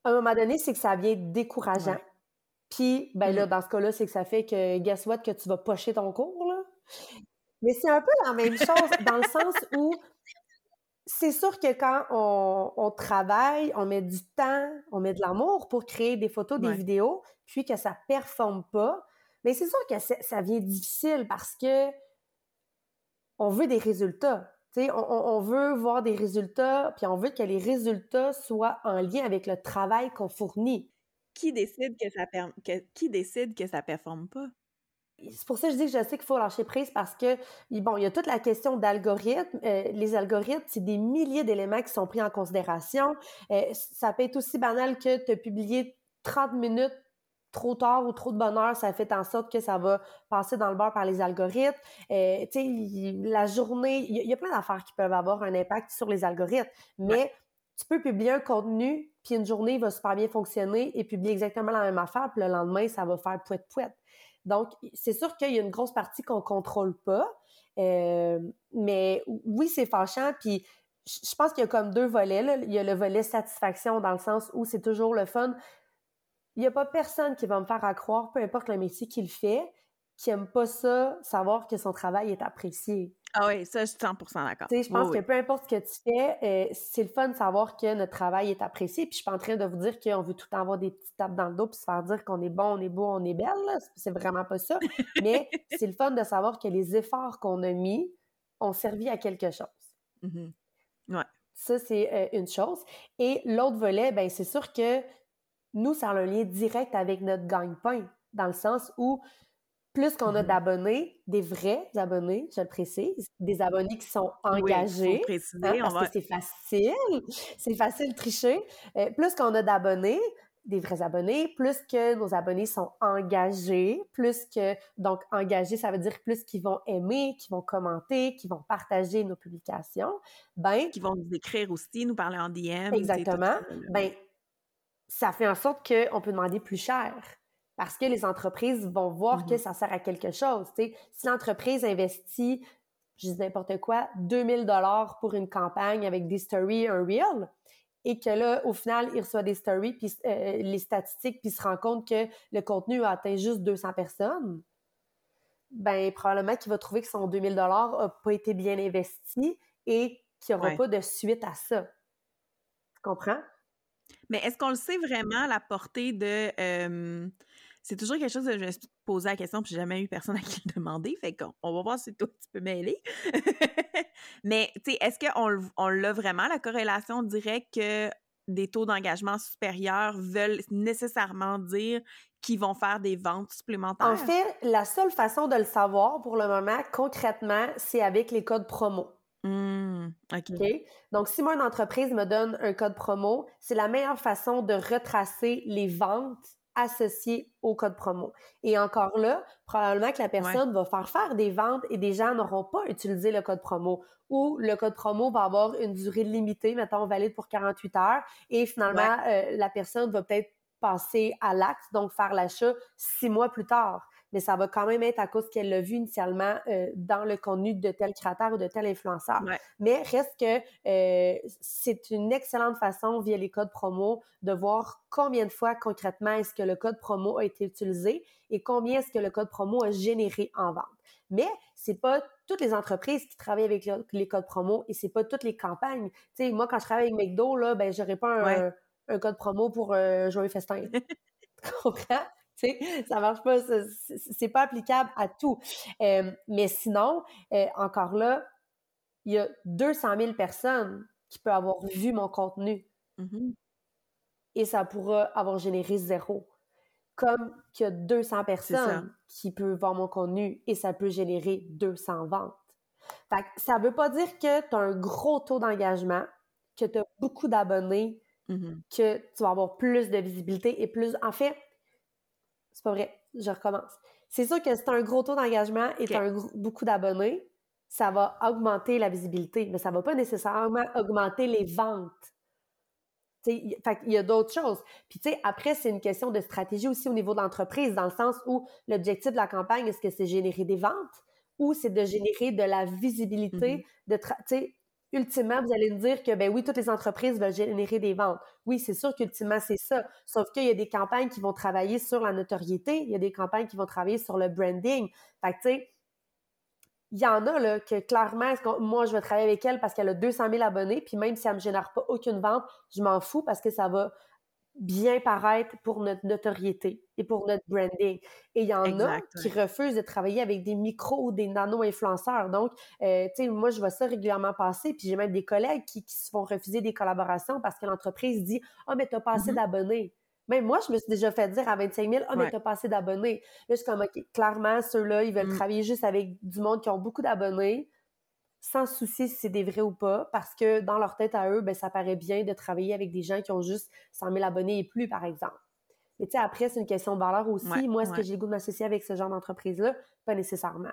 à un moment donné, c'est que ça vient décourageant. Puis, ben là, mm. dans ce cas-là, c'est que ça fait que, guess what, que tu vas pocher ton cours, là. Mais c'est un peu la même chose dans le sens où c'est sûr que quand on, travaille, on met du temps, on met de l'amour pour créer des photos, des vidéos, puis que ça performe pas, mais c'est sûr que ça vient difficile parce que on veut des résultats. On, on, veut voir des résultats, puis on veut que les résultats soient en lien avec le travail qu'on fournit. Qui décide que ça que, qui décide que ça performe pas? C'est pour ça que je dis que je sais qu'il faut lâcher prise parce que, bon, il y a toute la question d'algorithmes. Euh, les algorithmes, c'est des milliers d'éléments qui sont pris en considération. Euh, ça peut être aussi banal que de publier 30 minutes trop tard ou trop de bonheur, ça fait en sorte que ça va passer dans le beurre par les algorithmes. Euh, tu sais, la journée, il y, a plein d'affaires qui peuvent avoir un impact sur les algorithmes, mais tu peux publier un contenu, puis une journée va super bien fonctionner et publier exactement la même affaire, puis le lendemain, ça va faire pouet-pouet. Donc, c'est sûr qu'il y a une grosse partie qu'on contrôle pas, euh, mais oui, c'est fâchant, puis je pense qu'il y a comme deux volets. Là. Il y a le volet satisfaction dans le sens où c'est toujours le fun. Il n'y a pas personne qui va me faire à croire, peu importe le métier qu'il fait, qui n'aime pas ça, savoir que son travail est apprécié. Ah oui, ça, je suis 100% d'accord. je pense que peu importe ce que tu fais, euh, c'est le fun de savoir que notre travail est apprécié. Puis je suis pas en train de vous dire qu'on veut tout le temps avoir des petites tapes dans le dos puis se faire dire qu'on est bon, on est beau, on est belle. C'est vraiment pas ça. Mais c'est le fun de savoir que les efforts qu'on a mis ont servi à quelque chose. Mm-hmm. Ouais. Ça, c'est euh, une chose. Et l'autre volet, ben c'est sûr que nous, ça a un lien direct avec notre gagne-pain, dans le sens où plus qu'on a mm-hmm. d'abonnés, des vrais abonnés, je le précise, des abonnés qui sont engagés, oui, hein, parce que c'est facile, c'est facile de tricher. Euh, plus qu'on a d'abonnés, des vrais abonnés, plus que nos abonnés sont engagés, plus que, donc engagés, ça veut dire plus qu'ils vont aimer, qu'ils vont commenter, qu'ils vont partager nos publications, ben... Qui vont nous écrire aussi, nous parler en DM. Exactement. ben, ça fait en sorte qu'on peut demander plus cher parce que les entreprises vont voir que mm-hmm. ça sert à quelque chose. Si l'entreprise investit, je dis n'importe quoi, 2000 dollars pour une campagne avec des stories, un reel, et que là, au final, il reçoit des stories, puis euh, les statistiques, puis se rend compte que le contenu a atteint juste 200 personnes, ben probablement qu'il va trouver que son 2000 dollars n'a pas été bien investi et qu'il n'y aura pas de suite à ça. Tu comprends? Mais est-ce qu'on le sait vraiment, la portée de c'est toujours quelque chose que je me suis posé la question, puis j'ai jamais eu personne à qui le demander. Fait qu'on on va voir si toi, tu peux m'aider. Mais, tu sais, est-ce qu'on on l'a vraiment, la corrélation directe que des taux d'engagement supérieurs veulent nécessairement dire qu'ils vont faire des ventes supplémentaires? En fait, la seule façon de le savoir pour le moment, concrètement, c'est avec les codes promo. Mmh, Donc, si moi, une entreprise me donne un code promo, c'est la meilleure façon de retracer les ventes associé au code promo. Et encore là, probablement que la personne va faire faire des ventes et des gens n'auront pas utilisé le code promo. Ou le code promo va avoir une durée limitée, mettons valide pour 48 heures et finalement euh, la personne va peut-être passer à l'acte, donc faire l'achat six mois plus tard mais ça va quand même être à cause qu'elle l'a vu initialement euh, dans le contenu de tel créateur ou de tel influenceur. Mais reste que euh, c'est une excellente façon, via les codes promo, de voir combien de fois concrètement est-ce que le code promo a été utilisé et combien est-ce que le code promo a généré en vente. Mais c'est pas toutes les entreprises qui travaillent avec les codes promo et c'est pas toutes les campagnes. Tu sais, moi, quand je travaille avec McDo, là, ben, j'aurais pas un, code promo pour joyeux festin. tu comprends? ça marche pas, c'est pas applicable à tout. Euh, mais sinon, euh, encore là, il y a 200 000 personnes qui peuvent avoir vu mon contenu. Mm-hmm. Et ça pourra avoir généré zéro. Comme qu'il y a 200 personnes qui peuvent voir mon contenu et ça peut générer 200 ventes. Fait que ça veut pas dire que tu as un gros taux d'engagement, que tu as beaucoup d'abonnés, mm-hmm. que tu vas avoir plus de visibilité et plus. En fait, c'est pas vrai. Je recommence. C'est sûr que c'est un gros taux d'engagement et un beaucoup d'abonnés, ça va augmenter la visibilité, mais ça va pas nécessairement augmenter les ventes. il y a d'autres choses. Puis, tu sais, après, c'est une question de stratégie aussi au niveau de l'entreprise, dans le sens où l'objectif de la campagne, est-ce que c'est générer des ventes ou c'est de générer de la visibilité, mm-hmm. de ultimement, vous allez me dire que, ben oui, toutes les entreprises veulent générer des ventes. Oui, c'est sûr qu'ultimement, c'est ça. Sauf qu'il y a des campagnes qui vont travailler sur la notoriété, il y a des campagnes qui vont travailler sur le branding. Fait que, tu sais, il y en a, là, que clairement, moi, je vais travailler avec elle parce qu'elle a 200 000 abonnés, puis même si elle me génère pas aucune vente, je m'en fous parce que ça va bien paraître pour notre notoriété et pour notre branding. Et il y en a qui refusent de travailler avec des micros ou des nano-influenceurs. Donc, euh, tu sais, moi, je vois ça régulièrement passer, puis j'ai même des collègues qui, se font refuser des collaborations parce que l'entreprise dit « Ah, oh, mais t'as pas assez mm-hmm. d'abonnés. » Même moi, je me suis déjà fait dire à 25 000, « Ah, oh, mais t'as pas assez d'abonnés. » Là, je suis comme, clairement, ceux-là, ils veulent mm. travailler juste avec du monde qui ont beaucoup d'abonnés, sans souci si c'est des vrais ou pas, parce que dans leur tête à eux, ben, ça paraît bien de travailler avec des gens qui ont juste 100 000 abonnés et plus, par exemple. Mais tu sais, après, c'est une question de valeur aussi. Moi, est-ce que j'ai le goût de m'associer avec ce genre d'entreprise-là? Pas nécessairement.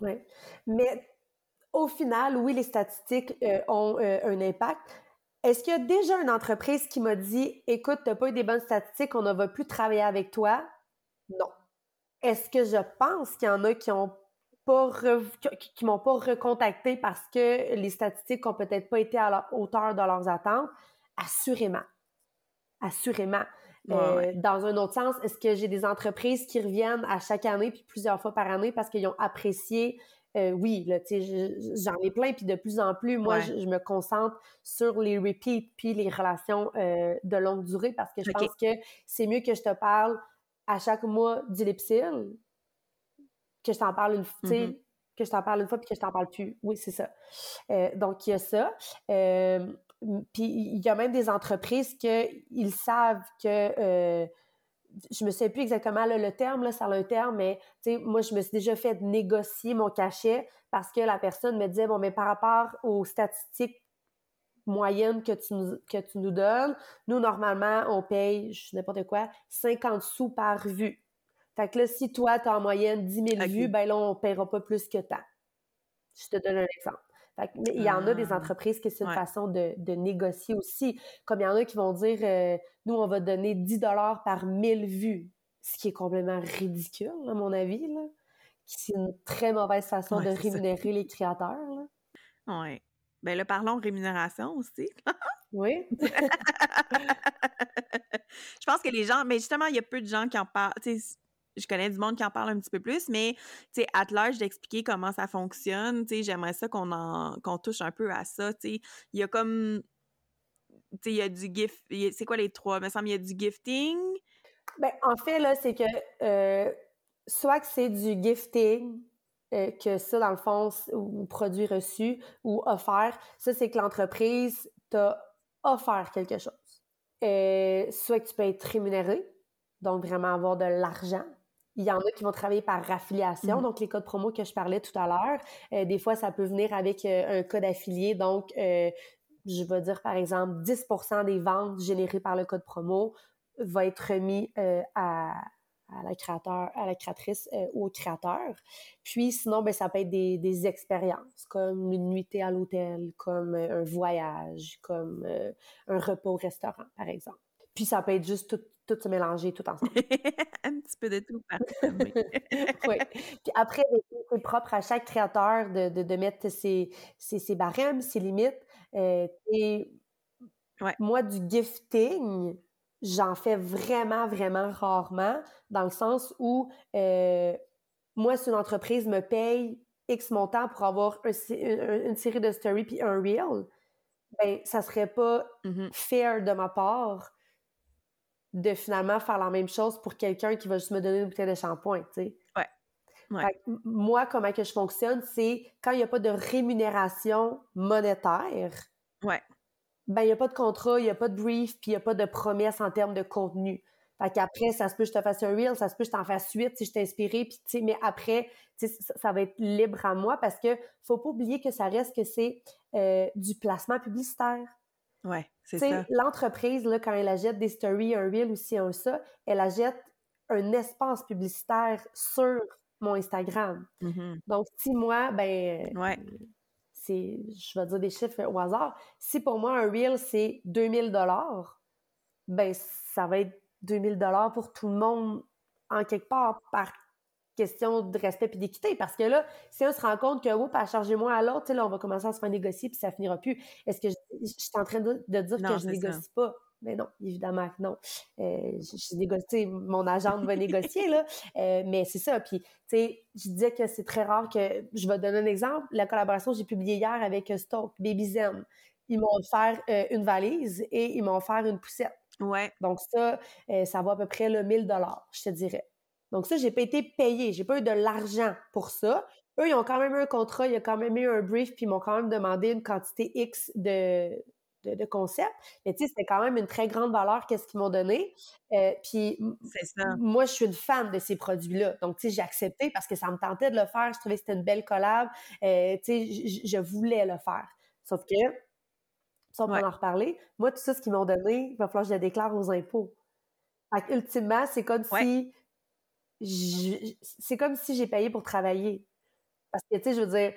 Ouais. Mais au final, oui, les statistiques euh, ont euh, un impact. Est-ce qu'il y a déjà une entreprise qui m'a dit Écoute, tu n'as pas eu des bonnes statistiques, on ne va plus travailler avec toi? Non. Est-ce que je pense qu'il y en a qui ont pas qui m'ont pas recontacté parce que les statistiques ont peut-être pas été à la hauteur de leurs attentes, assurément. Assurément. Euh, dans un autre sens, est-ce que j'ai des entreprises qui reviennent à chaque année puis plusieurs fois par année parce qu'ils ont apprécié? Euh, oui, j'en ai plein, puis de plus en plus, moi, je, me concentre sur les repeats puis les relations euh, de longue durée parce que je pense que c'est mieux que je te parle à chaque mois du Lipsil que je t'en parle une fois, mm-hmm. que je t'en parle une fois puis que je t'en parle plus. Oui, c'est ça. Euh, donc, il y a ça. Euh, puis il y a même des entreprises qu'ils savent que euh, je me sais plus exactement le terme, là, ça a un terme, mais moi, je me suis déjà fait négocier mon cachet parce que la personne me disait, bon, mais par rapport aux statistiques moyennes que tu nous, que tu nous donnes, nous, normalement, on paye, je sais n'importe quoi, 50 sous par vue. Fait que là, si toi, tu as en moyenne 10 000 vues, ben là, on ne paiera pas plus que tant. Je te donne un exemple. Fait mais il y en a des ah. entreprises qui c'est une façon de, négocier aussi. Comme il y en a qui vont dire, euh, nous, on va donner 10 par 1000 vues. Ce qui est complètement ridicule, à mon avis. C'est une très mauvaise façon de rémunérer les créateurs. Oui. Ben là, parlons rémunération aussi. oui. je pense que les gens, mais justement, il y a peu de gens qui en parlent je connais du monde qui en parle un petit peu plus, mais tu sais, à l'âge d'expliquer comment ça fonctionne, tu sais, j'aimerais ça qu'on en qu'on touche un peu à ça, tu sais. Il y a comme tu sais, il y a du gift, c'est quoi les trois? Il me semble il y a du gifting. Ben, en fait, là, c'est que euh, soit que c'est du gifting, euh, que ça, dans le fond, ou produit reçu ou offert, ça, c'est que l'entreprise t'a offert quelque chose. Euh, soit que tu peux être rémunéré, donc vraiment avoir de l'argent il y en a qui vont travailler par affiliation, mmh. donc les codes promo que je parlais tout à l'heure. Euh, des fois, ça peut venir avec euh, un code affilié, donc euh, je vais dire par exemple 10% des ventes générées par le code promo va être remis à, la créateur, à la créatrice ou au créateur. Puis sinon, ben, ça peut être des, des expériences, comme une nuitée à l'hôtel, comme un voyage, comme un repas au restaurant, par exemple. Puis ça peut être juste tout, tout se mélanger tout ensemble. un petit peu de tout. oui. Puis après, c'est propre à chaque créateur de, de, de mettre ses, ses, ses, barèmes, ses limites. Euh, et moi, du gifting, j'en fais vraiment, vraiment rarement, dans le sens où euh, moi, si une entreprise me paye X montant pour avoir une, série de stories puis un reel, ben, ça serait pas mm-hmm. fair de ma part de finalement faire la même chose pour quelqu'un qui va juste me donner une bouteille de shampoing, tu sais. Ouais. moi, comment que je fonctionne, c'est quand il n'y a pas de rémunération monétaire, ouais. ben il n'y a pas de contrat, il n'y a pas de brief, puis il n'y a pas de promesse en termes de contenu. Fait qu'après, ça se peut que je te fasse un reel, ça se peut que je t'en fasse huit si je t'ai inspiré, puis tu sais, mais après, tu sais, ça, va être libre à moi parce que faut pas oublier que ça reste que c'est euh, du placement publicitaire. Ouais, c'est ça. L'entreprise, là, quand elle achète des stories, un reel ou si un ça, elle achète un espace publicitaire sur mon Instagram. Mm-hmm. Donc, si moi, ben, ouais. c'est, je vais dire des chiffres au hasard, si pour moi un reel c'est 2000 dollars, ben, ça va être 2000 dollars pour tout le monde en quelque part par question de respect et d'équité. Parce que là, si on se rend compte que, oups, à charger moins à l'autre, là, on va commencer à se faire négocier puis ça finira plus. Est-ce que je, suis en train de, dire que je négocie pas? Mais non, évidemment que non. Euh, je, négocie, mon agent va négocier, là. Euh, mais c'est ça. Puis, tu sais, je disais que c'est très rare que. Je vais donner un exemple. La collaboration que j'ai publiée hier avec Stoke, Baby Zen. Ils m'ont offert euh, une valise et ils m'ont offert une poussette. Ouais. Donc ça, euh, ça vaut à peu près le 1000 dollars, je te dirais. Donc ça, j'ai pas été payé, j'ai pas eu de l'argent pour ça. Eux, ils ont quand même eu un contrat, il y a quand même eu un brief, puis ils m'ont quand même demandé une quantité X de, de, concepts. Mais tu sais, c'était quand même une très grande valeur qu'est-ce qu'ils m'ont donné. Euh, puis moi, je suis une fan de ces produits-là. Donc, tu sais, j'ai accepté parce que ça me tentait de le faire. Je trouvais que c'était une belle collab. Euh, tu sais, je voulais le faire. Sauf que, ça, on peut en reparler. Moi, tout ça, ce qu'ils m'ont donné, il va falloir que je le déclare aux impôts. Fait ultimement, c'est comme si c'est comme si j'ai payé pour travailler. Parce que, tu sais, je veux dire,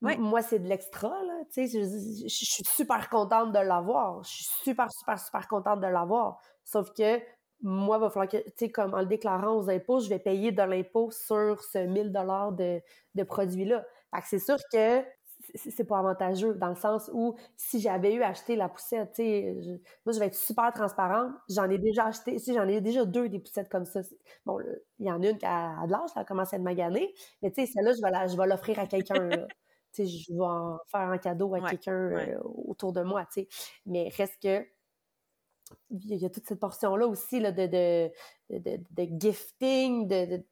moi, c'est de l'extra, là. Tu sais, je, suis super contente de l'avoir. Je suis super, super, super contente de l'avoir. Sauf que moi, il va falloir que, tu sais, comme en le déclarant aux impôts, je vais payer de l'impôt sur ce 1000 dollars de, de produits-là. Fait que c'est sûr que c'est pas avantageux dans le sens où si j'avais eu acheté la poussette, tu sais, moi je vais être super transparente. J'en ai déjà acheté, si j'en ai déjà deux des poussettes comme ça. Bon, il y en a une qui a, de l'âge, elle commence à être maganée, mais tu sais, celle-là, je vais l'offrir à quelqu'un. tu sais, je vais en faire un cadeau à quelqu'un euh, autour de moi, tu sais. Mais reste que il y a toute cette portion-là aussi là, de, de, de, gifting, de,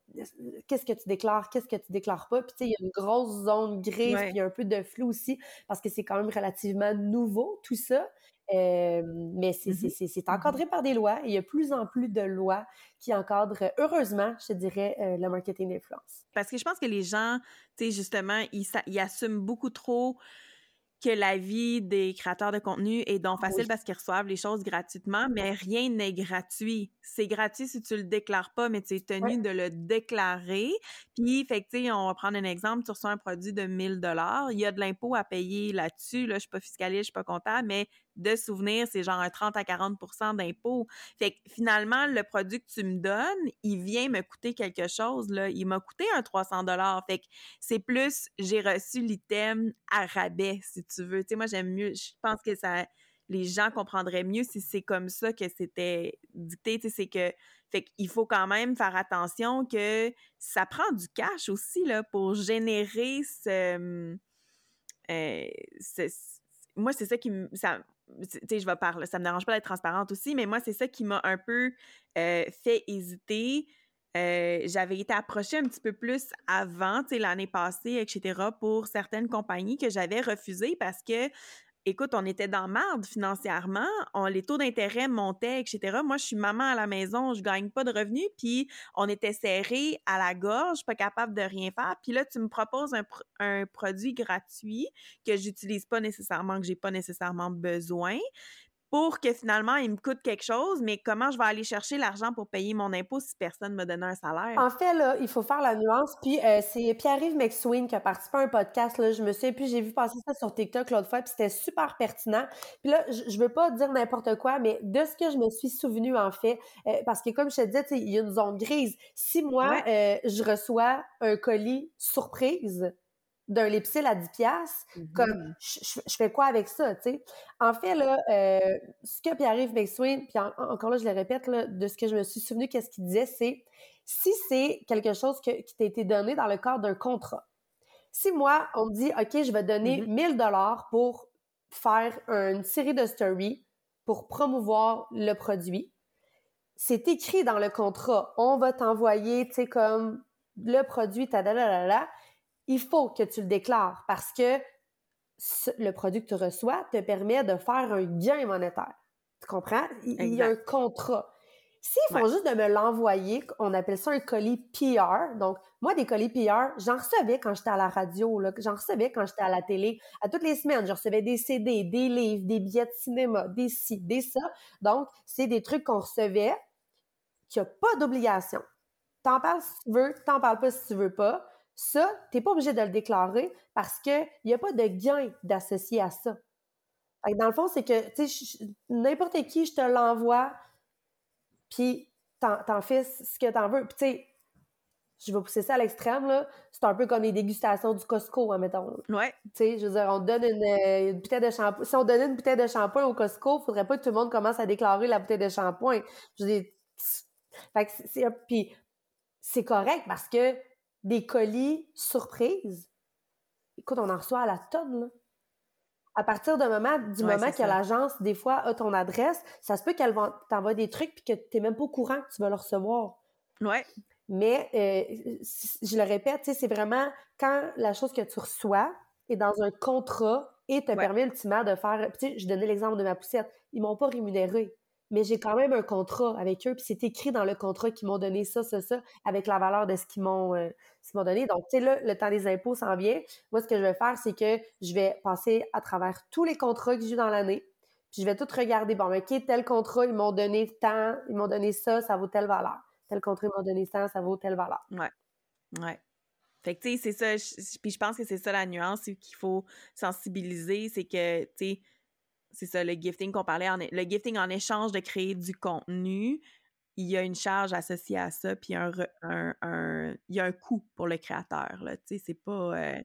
qu'est-ce que tu déclares, qu'est-ce que tu déclares pas. Puis, tu sais, il y a une grosse zone grise, puis il y a un peu de flou aussi, parce que c'est quand même relativement nouveau, tout ça. Euh, mais c'est mm-hmm. encadré par des lois. il y a plus en plus de lois qui encadrent, heureusement, je dirais, euh, le marketing d'influence. Parce que je pense que les gens, tu sais, justement, ils, ils assument beaucoup trop que la vie des créateurs de contenu est donc facile parce qu'ils reçoivent les choses gratuitement, mais rien n'est gratuit. C'est gratuit si tu le déclares pas, mais tu es tenu de le déclarer. Puis, fait que, on va prendre un exemple, tu reçois un produit de 1000 dollars, il y a de l'impôt à payer là-dessus, là, je suis pas fiscaliste, je suis pas comptable, mais de souvenir, c'est genre un 30 à 40% d'impôt. Fait que finalement, le produit que tu me donnes, il vient me coûter quelque chose. Il m'a coûté un 300 Fait que c'est plus, j'ai reçu l'item à rabais, si tu veux. Tu sais, moi, j'aime mieux, je pense que ça les gens comprendraient mieux si c'est comme ça que c'était dicté. C'est que fait qu'il faut quand même faire attention que ça prend du cash aussi là, pour générer ce, euh, moi, c'est ça qui me tu sais, je vais parler, ça me dérange pas d'être transparente aussi, mais moi, c'est ça qui m'a un peu euh, fait hésiter. Euh, j'avais été approchée un petit peu plus avant, l'année passée, etc., pour certaines compagnies que j'avais refusées parce que écoute, on était dans marde financièrement, on, les taux d'intérêt montaient, etc. Moi, je suis maman à la maison, je gagne pas de revenus, puis on était serré à la gorge, pas capable de rien faire. Puis là, tu me proposes un, produit gratuit que j'utilise pas nécessairement, que j'ai pas nécessairement besoin pour que finalement il me coûte quelque chose, mais comment je vais aller chercher l'argent pour payer mon impôt si personne me donne un salaire? En fait, là, il faut faire la nuance. Puis euh, c'est Pierre-Yves McSween qui a participé à un podcast. Là, je me sais, puis j'ai vu passer ça sur TikTok l'autre fois, puis c'était super pertinent. Puis là, je, je veux pas dire n'importe quoi, mais de ce que je me suis souvenu en fait, euh, parce que comme je te disais, il y a une zone grise. Si moi, euh, je reçois un colis surprise, d'un Lipsil à 10 pièces comme mmh je, fais quoi avec ça, tu sais? En fait, là, euh, ce que Pierre-Yves McSween, puis encore là, je le répète, là, de ce que je me suis souvenu, qu'est-ce qu'il disait, c'est si c'est quelque chose qui t'a été donné dans le cadre d'un contrat, si moi, on me dit, OK, je vais donner 1000 mmh dollars pour faire une série de stories pour promouvoir le produit, c'est écrit dans le contrat, on va t'envoyer, tu sais, comme le produit, ta il faut que tu le déclares parce que le produit que tu reçois te permet de faire un gain monétaire. Tu comprends? Il, y a un contrat. S'ils font juste de me l'envoyer, on appelle ça un colis PR. Donc, moi, des colis PR, j'en recevais quand j'étais à la radio, j'en recevais quand j'étais à la télé. À toutes les semaines, je recevais des CD, des livres, des billets de cinéma, des ci, des ça. Donc, c'est des trucs qu'on recevait, qu'il n'y a pas d'obligation. T'en parles si tu veux, t'en parles pas si tu veux pas. Ça, tu n'es pas obligé de le déclarer parce qu'il n'y a pas de gain d'associé à ça. dans le fond, c'est que n'importe qui, je te l'envoie, puis t'en, en fais ce que t'en veux. Puis tu sais, je vais pousser ça à l'extrême, là. C'est un peu comme les dégustations du Costco, admettons. Ouais. Tu sais, je veux dire, on donne une, bouteille de shampoing. Si on donnait une bouteille de shampoing au Costco, il faudrait pas que tout le monde commence à déclarer la bouteille de shampoing. Je veux dire, puis c'est correct parce que des colis surprises. Écoute, on en reçoit à la tonne, là. à partir du moment, du moment que l'agence, des fois, a ton adresse, ça se peut qu'elle t'envoie des trucs puis que tu n'es même pas au courant que tu vas le recevoir. Ouais. Mais, euh, je le répète, c'est vraiment quand la chose que tu reçois est dans un contrat et te permet ultimement de faire. Tu sais, je donnais l'exemple de ma poussette. Ils m'ont pas rémunéré mais j'ai quand même un contrat avec eux, puis c'est écrit dans le contrat qu'ils m'ont donné ça, ça, ça, avec la valeur de ce qu'ils m'ont euh, donné. Donc, tu sais, là, le temps des impôts s'en vient. Moi, ce que je vais faire, c'est que je vais passer à travers tous les contrats que j'ai dans l'année, puis je vais tout regarder. Bon, OK, tel contrat, ils m'ont donné tant, ils m'ont donné ça, ça vaut telle valeur. Tel contrat, ils m'ont donné ça, ça vaut telle valeur. Ouais. Ouais. Fait que, tu sais, c'est ça. puis je pense que c'est ça la nuance qu'il faut sensibiliser, c'est que, tu sais, c'est ça, le gifting qu'on parlait, en, le gifting en échange de créer du contenu, il y a une charge associée à ça, puis un, un, il y a un coût pour le créateur, là, tu sais, c'est pas... Euh,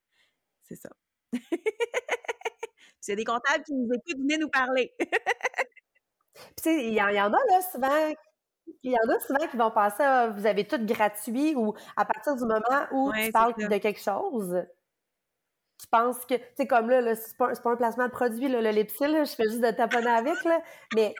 c'est ça. puis il y a des comptables qui nous écoutent, venez nous parler. puis tu sais, il y, en a, là, souvent... Il y en a souvent qui vont penser, à, vous avez tout gratuit ou à partir du moment où tu parles de quelque chose, qui pensent que, tu sais, comme là, là c'est pas, pas, un placement de produit, là, le Lipsil, je fais juste de taponner avec, là, mais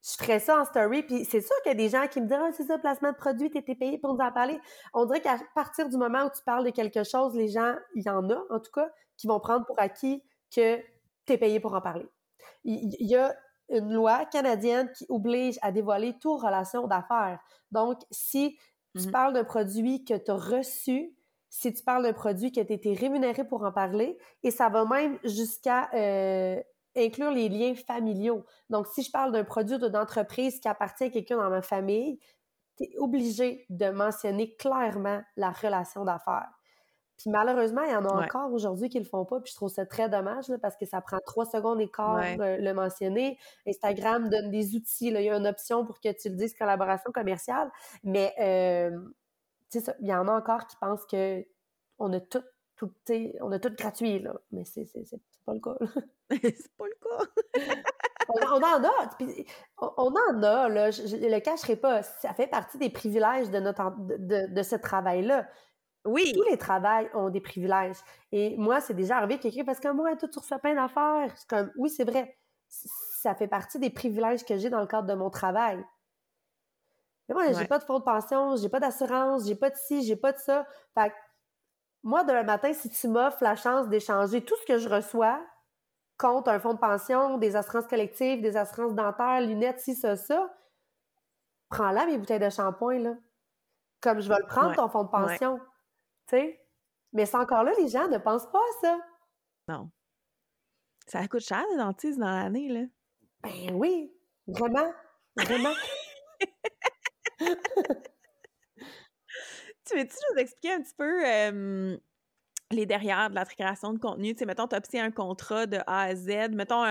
je ferais ça en story, puis c'est sûr qu'il y a des gens qui me disent ah, c'est ça, placement de produit, t'étais payé pour nous en parler. On dirait qu'à partir du moment où tu parles de quelque chose, les gens, il y en a, en tout cas, qui vont prendre pour acquis que t'es payé pour en parler. Il, y a une loi canadienne qui oblige à dévoiler toute relation d'affaires. Donc, si tu mmh parles d'un produit que tu as reçu, si tu parles d'un produit qui a été rémunéré pour en parler, et ça va même jusqu'à euh, inclure les liens familiaux. Donc, si je parle d'un produit ou d'une entreprise qui appartient à quelqu'un dans ma famille, tu es obligé de mentionner clairement la relation d'affaires. Puis malheureusement, il y en a encore aujourd'hui qui le font pas, puis je trouve ça très dommage parce que ça prend trois secondes et quart de le mentionner. Instagram donne des outils, il y a une option pour que tu le dises collaboration commerciale, mais euh, il y en a encore qui pensent que on a tout, tout on a tout gratuit, là. Mais c'est, pas le cas. c'est pas le cas. on, en a. on, en a, là. Je, le cacherai pas. Ça fait partie des privilèges de, notre, de, de, ce travail-là. Oui. Tous les travails ont des privilèges. Et moi, c'est déjà arrivé quelqu'un parce que moi, tout sur ce plein d'affaires. comme, oui, c'est vrai. Ça fait partie des privilèges que j'ai dans le cadre de mon travail. Mais moi, j'ai pas de fonds de pension, j'ai pas d'assurance, j'ai pas de ci, j'ai pas de ça. Fait que, moi, demain matin, si tu m'offres la chance d'échanger tout ce que je reçois contre un fonds de pension, des assurances collectives, des assurances dentaires, lunettes, ci, ça, ça, prends-la mes bouteilles de shampoing, là. Comme je vais le prendre, ton fonds de pension. Tu sais? Mais c'est encore là, les gens ne pensent pas à ça. Non. Ça coûte cher, les dentistes, dans l'année, là. Ben oui, vraiment, vraiment. tu veux-tu nous expliquer un petit peu les derrière de la création de contenu? Tu sais, mettons, tu as un contrat de A à Z. Mettons,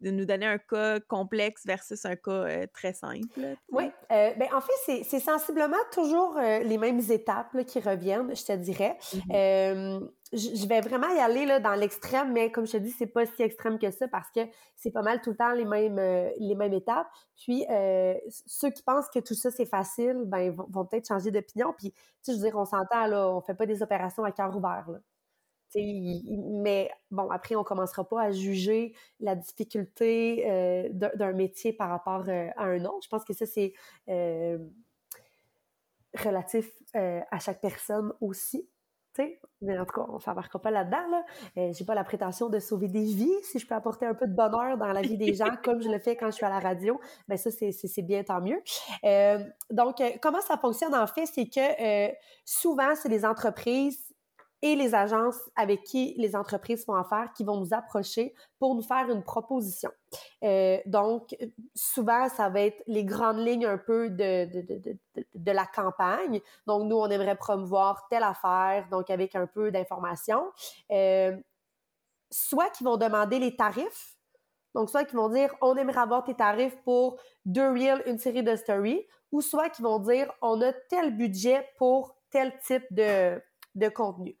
de nous donner un cas complexe versus un cas très simple. Oui. Euh, ben, en fait, c'est sensiblement toujours les mêmes étapes qui reviennent, je te dirais. Mmh je vais vraiment y aller là, dans l'extrême, mais comme je te dis, c'est pas si extrême que ça parce que c'est pas mal tout le temps les mêmes, euh, les mêmes étapes. Puis euh, ceux qui pensent que tout ça c'est facile, ben vont, peut-être changer d'opinion. Puis tu sais, je veux dire, on s'entend là, on fait pas des opérations à cœur ouvert là. Mais bon, après, on commencera pas à juger la difficulté euh, d'un métier par rapport à un autre. Je pense que ça, c'est relatif à chaque personne aussi mais en tout cas, on ne s'embarquera pas là-dedans. Là. Euh, j'ai pas la prétention de sauver des vies. Si je peux apporter un peu de bonheur dans la vie des gens, comme je le fais quand je suis à la radio, ben ça, c'est bien, tant mieux. Euh, donc, euh, comment ça fonctionne en fait? C'est que souvent, c'est les entreprises et les agences avec qui les entreprises font affaire qui vont nous approcher pour nous faire une proposition. Euh, donc, souvent, ça va être les grandes lignes un peu de, de, de, de, la campagne. Donc, nous, on aimerait promouvoir telle affaire, donc avec un peu d'informations. Euh, soit qu'ils vont demander les tarifs. Donc, soit qu'ils vont dire, on aimerait avoir tes tarifs pour deux reels, une série de stories, ou soit qu'ils vont dire, on a tel budget pour tel type de, de contenu.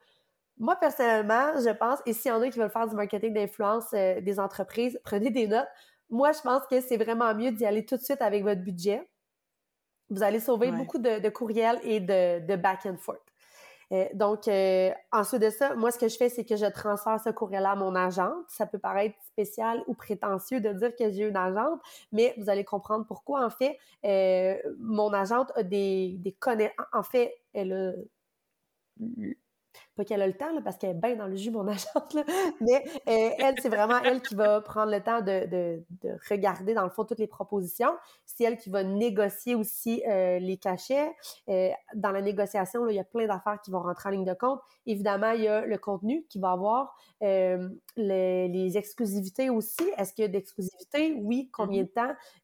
Moi, personnellement, je pense, et s'il y en a qui veulent faire du marketing d'influence euh, des entreprises, prenez des notes. Moi, je pense que c'est vraiment mieux d'y aller tout de suite avec votre budget. Vous allez sauver beaucoup de, courriels et de, back and forth. Euh, donc, euh, ensuite de ça, moi, ce que je fais, c'est que je transfère ce courriel à mon agente. Ça peut paraître spécial ou prétentieux de dire que j'ai une agente, mais vous allez comprendre pourquoi. En fait, euh, mon agente a des, des connaissances. En fait, elle a pas qu'elle a le temps, parce qu'elle est bien dans le jus, mon agente, mais euh, elle, c'est vraiment elle qui va prendre le temps de, de, de, regarder, dans le fond, toutes les propositions. C'est elle qui va négocier aussi euh, les cachets. Euh, dans la négociation, là, il y a plein d'affaires qui vont rentrer en ligne de compte. Évidemment, il y a le contenu qui va avoir, les, les, exclusivités aussi. Est-ce qu'il y a d'exclusivité? Oui. Combien mm-hmm.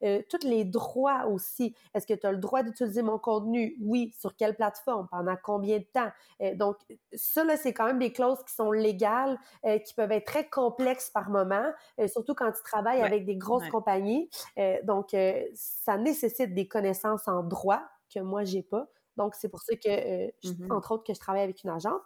de temps? tous les droits aussi. Est-ce que tu as le droit d'utiliser mon contenu? Oui. Sur quelle plateforme? Pendant combien de temps? donc, ça, c'est quand même des clauses qui sont légales, euh, qui peuvent être très complexes par moment, euh, surtout quand tu travailles avec des grosses compagnies. Euh, donc, ça nécessite des connaissances en droit que moi, j'ai pas. Donc, c'est pour ça que, mm-hmm. entre autres, que je travaille avec une agence.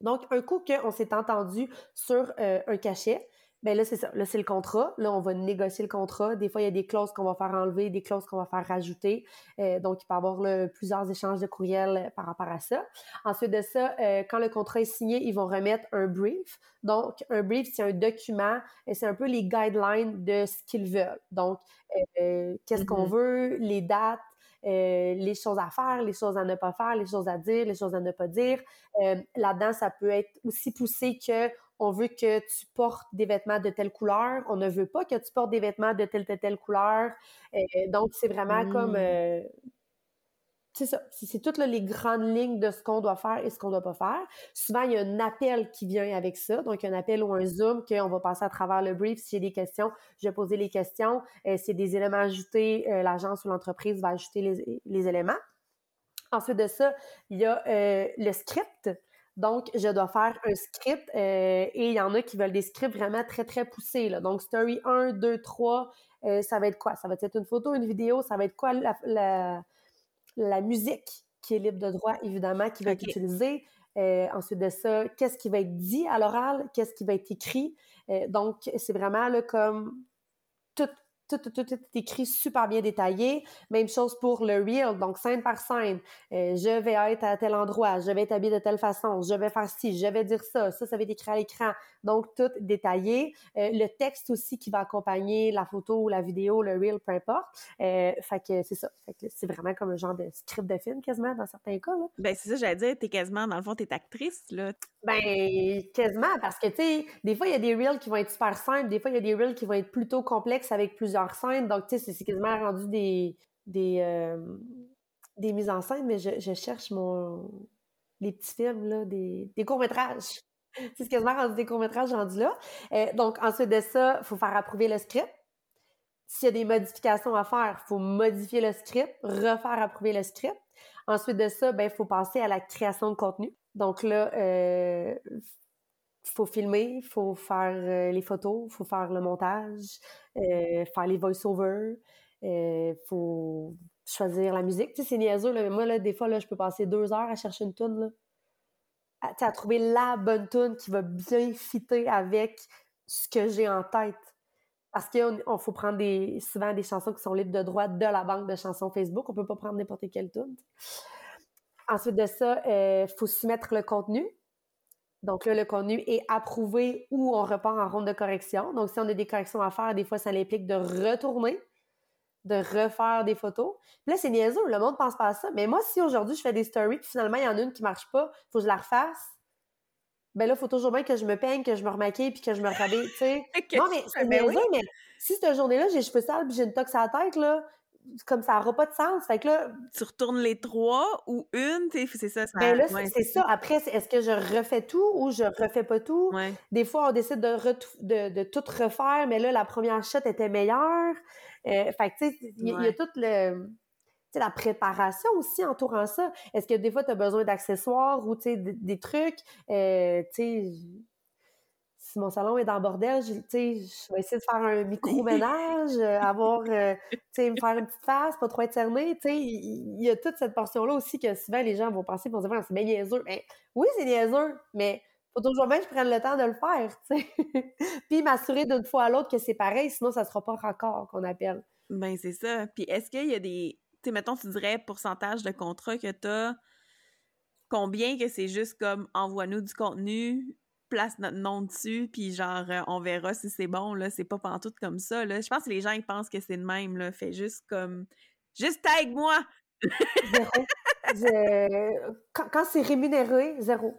Donc, un coup qu'on s'est entendu sur un cachet, ben là, c'est ça. Là, c'est le contrat. Là, on va négocier le contrat. Des fois, il y a des clauses qu'on va faire enlever, des clauses qu'on va faire rajouter. Euh, donc, il peut y avoir plusieurs échanges de courriels euh, par rapport à ça. Ensuite de ça, euh, quand le contrat est signé, ils vont remettre un brief. Donc, un brief, c'est un document, et c'est un peu les guidelines de ce qu'ils veulent. Donc, qu'est-ce qu'on mm-hmm. veut, les dates, les choses à faire, les choses à ne pas faire, les choses à dire, les choses à ne pas dire. Là-dedans, ça peut être aussi poussé que on veut que tu portes des vêtements de telle couleur, on ne veut pas que tu portes des vêtements de telle, telle, telle couleur. Euh, donc, c'est vraiment comme... Mmh. Euh, c'est ça, c'est toutes les grandes lignes de ce qu'on doit faire et ce qu'on ne doit pas faire. Souvent, il y a un appel qui vient avec ça, donc un appel ou un Zoom qu'on va passer à travers le brief. S'il y a des questions, je vais poser les questions. Euh, S'il y a des éléments ajoutés, l'agence ou l'entreprise va ajouter les, les, éléments. Ensuite de ça, il y a le script. Donc, je dois faire un script euh, et il y en a qui veulent des scripts vraiment très, très poussés. Là. Donc, story 1, 2, 3, ça va être quoi? Ça va être une photo, une vidéo, ça va être quoi la, la, musique qui est libre de droit, évidemment, qui va être utilisée. Euh, ensuite de ça, qu'est-ce qui va être dit à l'oral, qu'est-ce qui va être écrit? Euh, donc, c'est vraiment là, comme tout, tout, tout, tout, est écrit super bien détaillé. Même chose pour le reel, donc scène par scène. Euh, je vais être à tel endroit, je vais être habillé de telle façon, je vais faire ci, je vais dire ça, ça, ça va être écrit à l'écran. Donc, tout détaillé. Euh, le texte aussi qui va accompagner la photo ou la vidéo, le reel, peu importe. Euh, fait que c'est ça. Fait que c'est vraiment comme un genre de script de film quasiment dans certains cas. Là. Ben, c'est ça, j'allais dire, t'es quasiment, dans le fond, t'es actrice, là. Ben, quasiment, parce que, tu sais, des fois, il y a des reels qui vont être super simples, des fois, il y a des reels qui vont être plutôt complexes avec plusieurs scènes. Donc, tu sais, c'est quasiment rendu des, des, euh, des mises en scène, mais je, cherche mon les petits films, là, des, des courts-métrages. c'est quasiment rendu des courts-métrages rendus là. Euh, donc, ensuite de ça, il faut faire approuver le script. S'il y a des modifications à faire, il faut modifier le script, refaire approuver le script. Ensuite de ça, ben, il faut passer à la création de contenu. Donc là, euh, faut filmer, il faut faire euh, les photos, faut faire le montage, euh, faire les voice-overs, euh, faut choisir la musique. Tu sais, c'est niaiseux, là, moi, là, des fois, là, je peux passer deux heures à chercher une tune, là. À, à, trouver la bonne tune qui va bien fitter avec ce que j'ai en tête. Parce qu'il faut prendre souvent des chansons qui sont libres de droit de la banque de chansons Facebook. On peut pas prendre n'importe quelle tune. Ensuite de ça, il faut soumettre le contenu. Donc là, le contenu est approuvé ou on repart en ronde de correction. Donc, si on a des corrections à faire, des fois, ça implique de retourner, de refaire des photos. Puis là, c'est niaiseux, le monde pense pas à ça. Mais moi, si aujourd'hui, je fais des stories, puis finalement, il y en a une qui marche pas, il faut que je la refasse. Ben là, il faut toujours bien que je me peigne, que je me remaquille, puis que je me rhabille, tu sais. non, mais c'est ben niaiseux, mais si cette journée-là, j'ai les cheveux sales, puis j'ai une tox à la tête, là, comme ça n'aura pas de sens. Fait que là. Tu retournes les trois ou une, c'est ça. ça ben là, c'est ça. Après, est-ce que je refais tout ou je refais pas tout? Des fois, on décide de, de, tout refaire, mais là, la première shot était meilleure. Euh, fait que, tu sais, il y, a toute le la préparation aussi entourant ça. Est-ce que des fois, tu as besoin d'accessoires ou des, des trucs? Euh, tu sais, si mon salon est dans le bordel, je, je vais essayer de faire un micro-ménage, avoir, euh, tu sais, me faire une petite face, pas trop être cerné, tu sais, il y, a toute cette portion-là aussi que souvent les gens vont penser, vont se dire, c'est bien niaiseux. Ben, oui, c'est niaiseux, mais faut toujours bien que je prenne le temps de le faire, tu sais. Puis m'assurer d'une fois à l'autre que c'est pareil, sinon ça sera pas raccord qu'on appelle. Ben, c'est ça. Puis est-ce qu'il y a des, tu sais, mettons, tu dirais pourcentage de contrats que tu as combien que c'est juste comme envoie-nous du contenu, place notre nom dessus, puis genre, euh, on verra si c'est bon, là. C'est pas pantoute comme ça, là. Je pense que les gens, ils pensent que c'est le même, là. Fait juste comme, juste tag moi! Quand, c'est rémunéré, zéro.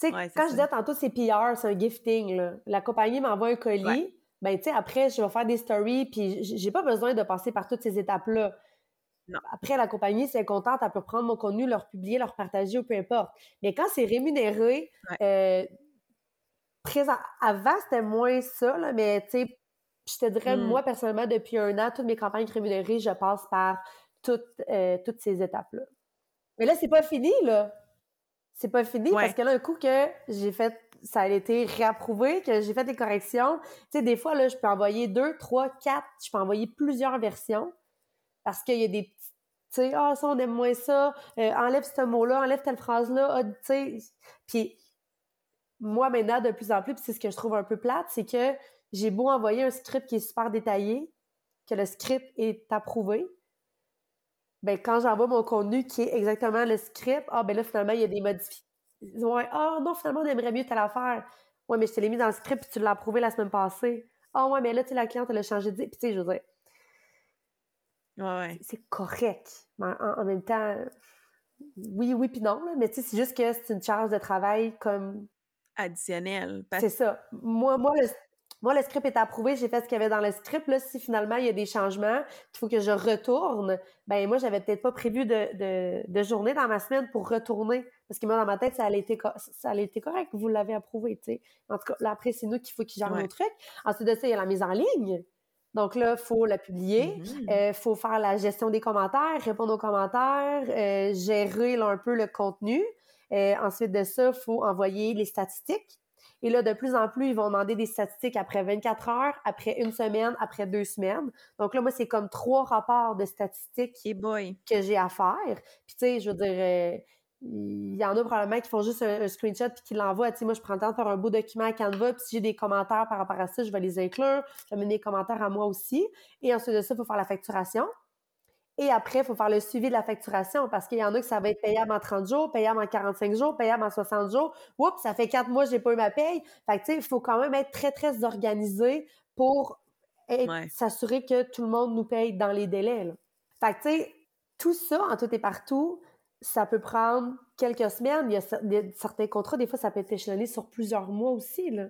Tu sais, quand je disais tantôt c'est PR, c'est un gifting, là. La compagnie m'envoie un colis, ben, tu sais, après, je vais faire des stories, puis j'ai pas besoin de passer par toutes ces étapes-là. Après, la compagnie, c'est contente, elle peut prendre mon contenu, leur publier, leur partager ou peu importe. Mais quand c'est rémunéré, euh, présent, avant, c'était moins ça, là, mais tu sais, je te dirais, mmh. moi, personnellement, depuis un an, toutes mes campagnes rémunérées, je passe par toutes, euh, toutes ces étapes-là. Mais là, c'est pas fini, là. C'est pas fini parce que là, un coup que j'ai fait, ça a été réapprouvé, que j'ai fait des corrections, tu sais, des fois, là, je peux envoyer deux, trois, quatre, je peux envoyer plusieurs versions parce qu'il y a des petits, tu sais, ah, ça, on aime moins ça, euh, enlève ce mot-là, enlève telle phrase-là, ah, tu sais. Puis moi, maintenant, de plus en plus, puis c'est ce que je trouve un peu plate, c'est que j'ai beau envoyer un script qui est super détaillé, que le script est approuvé, ben quand j'envoie mon contenu qui est exactement le script, ah ben là, finalement, il y a des modifications. Ouais, ah non, finalement, on aimerait mieux telle affaire. Ouais, mais je te l'ai mis dans le script puis tu l'as approuvé la semaine passée. Ah ouais, mais là, tu sais, la cliente, elle a changé de Puis tu sais, je veux dire. Ouais, C'est correct. Mais en, même temps, oui, oui, puis non, mais tu sais, c'est juste que c'est une charge de travail comme additionnel. C'est ça. Moi, moi, le, moi, le script est approuvé, j'ai fait ce qu'il y avait dans le script. Là, si finalement il y a des changements, qu'il faut que je retourne, ben moi, j'avais peut-être pas prévu de, de, journée dans ma semaine pour retourner. Parce que moi, dans ma tête, ça allait été, ça allait été correct, vous l'avez approuvé, tu sais. En tout cas, là, après, c'est nous qu'il faut qu'il gère nos trucs. Ensuite de ça, il y a la mise en ligne. Donc là, il faut la publier, il mm-hmm. euh, faut faire la gestion des commentaires, répondre aux commentaires, euh, gérer un peu le contenu. Euh, ensuite de ça, il faut envoyer les statistiques. Et là, de plus en plus, ils vont demander des statistiques après 24 heures, après une semaine, après deux semaines. Donc là, moi, c'est comme trois rapports de statistiques que j'ai à faire. Puis tu sais, je veux dire, euh, il y en a probablement qui font juste un, screenshot puis qui l'envoient. Tu sais, moi, je prends le temps de faire un beau document à Canva, puis si j'ai des commentaires par rapport à ça, je vais les inclure. Je vais mettre des commentaires à moi aussi. Et ensuite de ça, il faut faire la facturation. Et après, il faut faire le suivi de la facturation parce qu'il y en a que ça va être payable en 30 jours, payable en 45 jours, payable en 60 jours. Oups, ça fait quatre mois que j'ai pas eu ma paye. Fait que, tu sais, il faut quand même être très, très organisé pour s'assurer que tout le monde nous paye dans les délais. Là. Fait que, tu sais, tout ça, en tout et partout, ça peut prendre quelques semaines. Il y a certains contrats, des fois, ça peut être échelonné sur plusieurs mois aussi, là.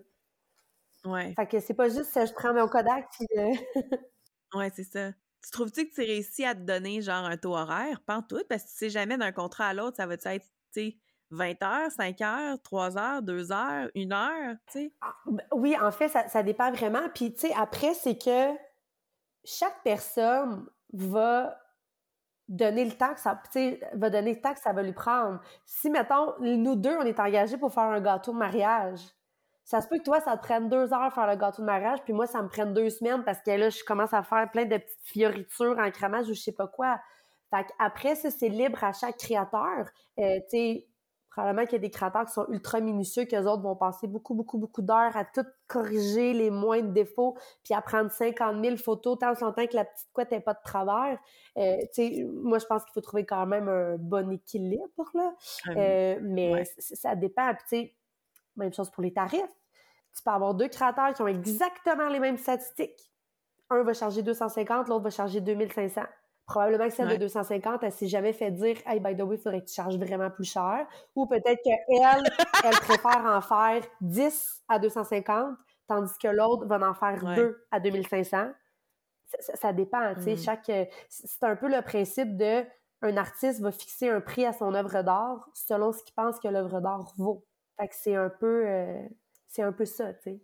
Ouais. Fait que c'est pas juste, je prends mon Kodak, puis... Euh, ouais, c'est ça. Tu trouves-tu que tu réussis à te donner genre un taux horaire? Pas tout, parce que tu sais jamais d'un contrat à l'autre, ça va être, tu sais, 20 heures, 5 heures, 3 heures, 2 heures, 1 heure, tu? Ah, oui, en fait, ça, dépend vraiment. Puis, tu sais, après, c'est que chaque personne va donner le temps que ça, va donner le temps que ça va lui prendre. Si, mettons, nous deux, on est engagés pour faire un gâteau de mariage, ça se peut que toi, ça te prenne deux heures faire le gâteau de mariage, puis moi, ça me prenne deux semaines parce que là, je commence à faire plein de petites fioritures en cramage ou je sais pas quoi. Fait après, ça, c'est libre à chaque créateur. Euh, tu sais, probablement qu'il y a des créateurs qui sont ultra minutieux, qu'eux autres vont passer beaucoup, beaucoup, beaucoup d'heures à tout corriger les moindres défauts, puis à prendre 50 000 photos tant longtemps que la petite couette n'est pas de travers. Euh, moi, je pense qu'il faut trouver quand même un bon équilibre, là. Euh, mais ça dépend. Puis, même chose pour les tarifs tu peux avoir deux créateurs qui ont exactement les mêmes statistiques. Un va charger 250, l'autre va charger 2500. Probablement que celle de 250, elle s'est jamais fait dire Hey, by the way, il faudrait que tu charges vraiment plus cher. Ou peut-être qu'elle, elle préfère en faire 10 à 250, tandis que l'autre va en faire 2 à 2500. Ça, dépend, tu sais. Mm. Chaque, c'est un peu le principe de un artiste va fixer un prix à son œuvre d'art selon ce qu'il pense que l'œuvre d'art vaut. Fait que c'est un peu. Euh, c'est un peu ça, tu sais.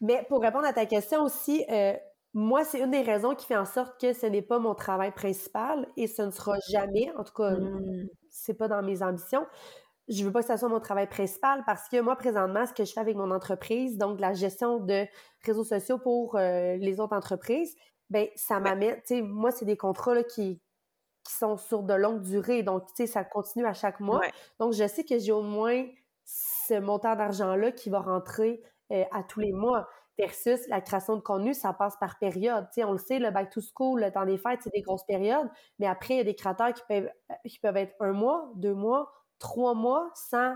Mais pour répondre à ta question aussi, euh, moi, c'est une des raisons qui fait en sorte que ce n'est pas mon travail principal et ce ne sera jamais, en tout cas, mmh. c'est pas dans mes ambitions. Je veux pas que ça soit mon travail principal parce que moi, présentement, ce que je fais avec mon entreprise, donc la gestion de réseaux sociaux pour euh, les autres entreprises, ben ça m'amène, tu sais, moi, c'est des contrats là, qui, qui sont sur de longue durée. Donc, tu sais, ça continue à chaque mois. Donc, je sais que j'ai au moins ce montant d'argent-là qui va rentrer euh, à tous les mois versus la création de contenu, ça passe par période. on le sait, le back to school, le temps des fêtes, c'est des grosses périodes, mais après, il y a des créateurs qui peuvent, euh, qui peuvent être un mois, deux mois, trois mois sans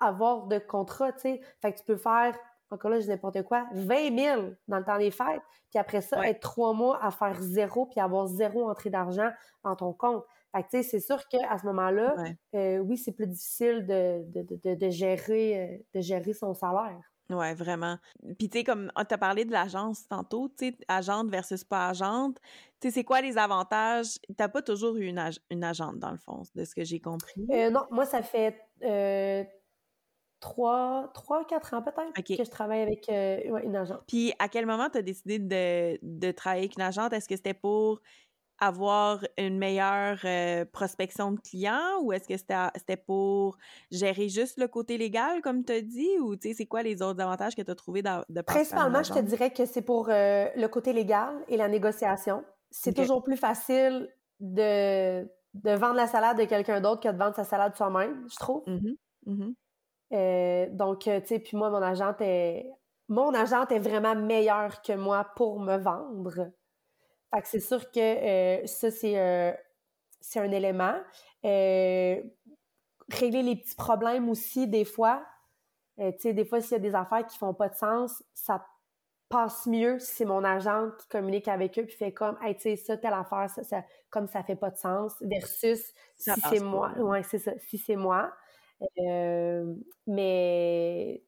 avoir de contrat, tu sais. Fait que tu peux faire, encore là, je dis n'importe quoi, 20 000 dans le temps des fêtes, puis après ça, être trois mois à faire zéro, puis avoir zéro entrée d'argent dans ton compte. Fait que, tu sais, c'est sûr qu'à ce moment-là, euh, oui, c'est plus difficile de, de, de, gérer, euh, de gérer son salaire. Ouais, vraiment. Puis, tu sais, comme ah, tu as parlé de l'agence tantôt, tu sais, agente versus pas agente. Tu sais, c'est quoi les avantages? Tu pas toujours eu une, une, agente, dans le fond, de ce que j'ai compris. Euh, non, moi, ça fait trois, trois, quatre ans peut-être que je travaille avec une agente. Puis, à quel moment tu as décidé de, de travailler avec une agente? Est-ce que c'était pour avoir une meilleure euh, prospection de clients ou est-ce que c'était pour gérer juste le côté légal, comme tu as dit, ou c'est quoi les autres avantages que tu as trouvé de, de Principalement, je te dirais que c'est pour euh, le côté légal et la négociation. C'est toujours plus facile de, de vendre la salade de quelqu'un d'autre que de vendre sa salade soi-même, je trouve. Mmh mmh euh, donc, tu sais, puis moi, mon agente est... Mon agente est vraiment meilleure que moi pour me vendre. Fait que c'est sûr que euh, ça, c'est, euh, c'est un élément. Euh, régler les petits problèmes aussi, des fois. tu sais, des fois, s'il y a des affaires qui font pas de sens, ça passe mieux si c'est mon agent qui communique avec eux puis fait comme, hey, tu sais, ça, telle affaire, ça, comme ça fait pas de sens, versus si c'est moi. Ouais, c'est ça, si c'est moi. mais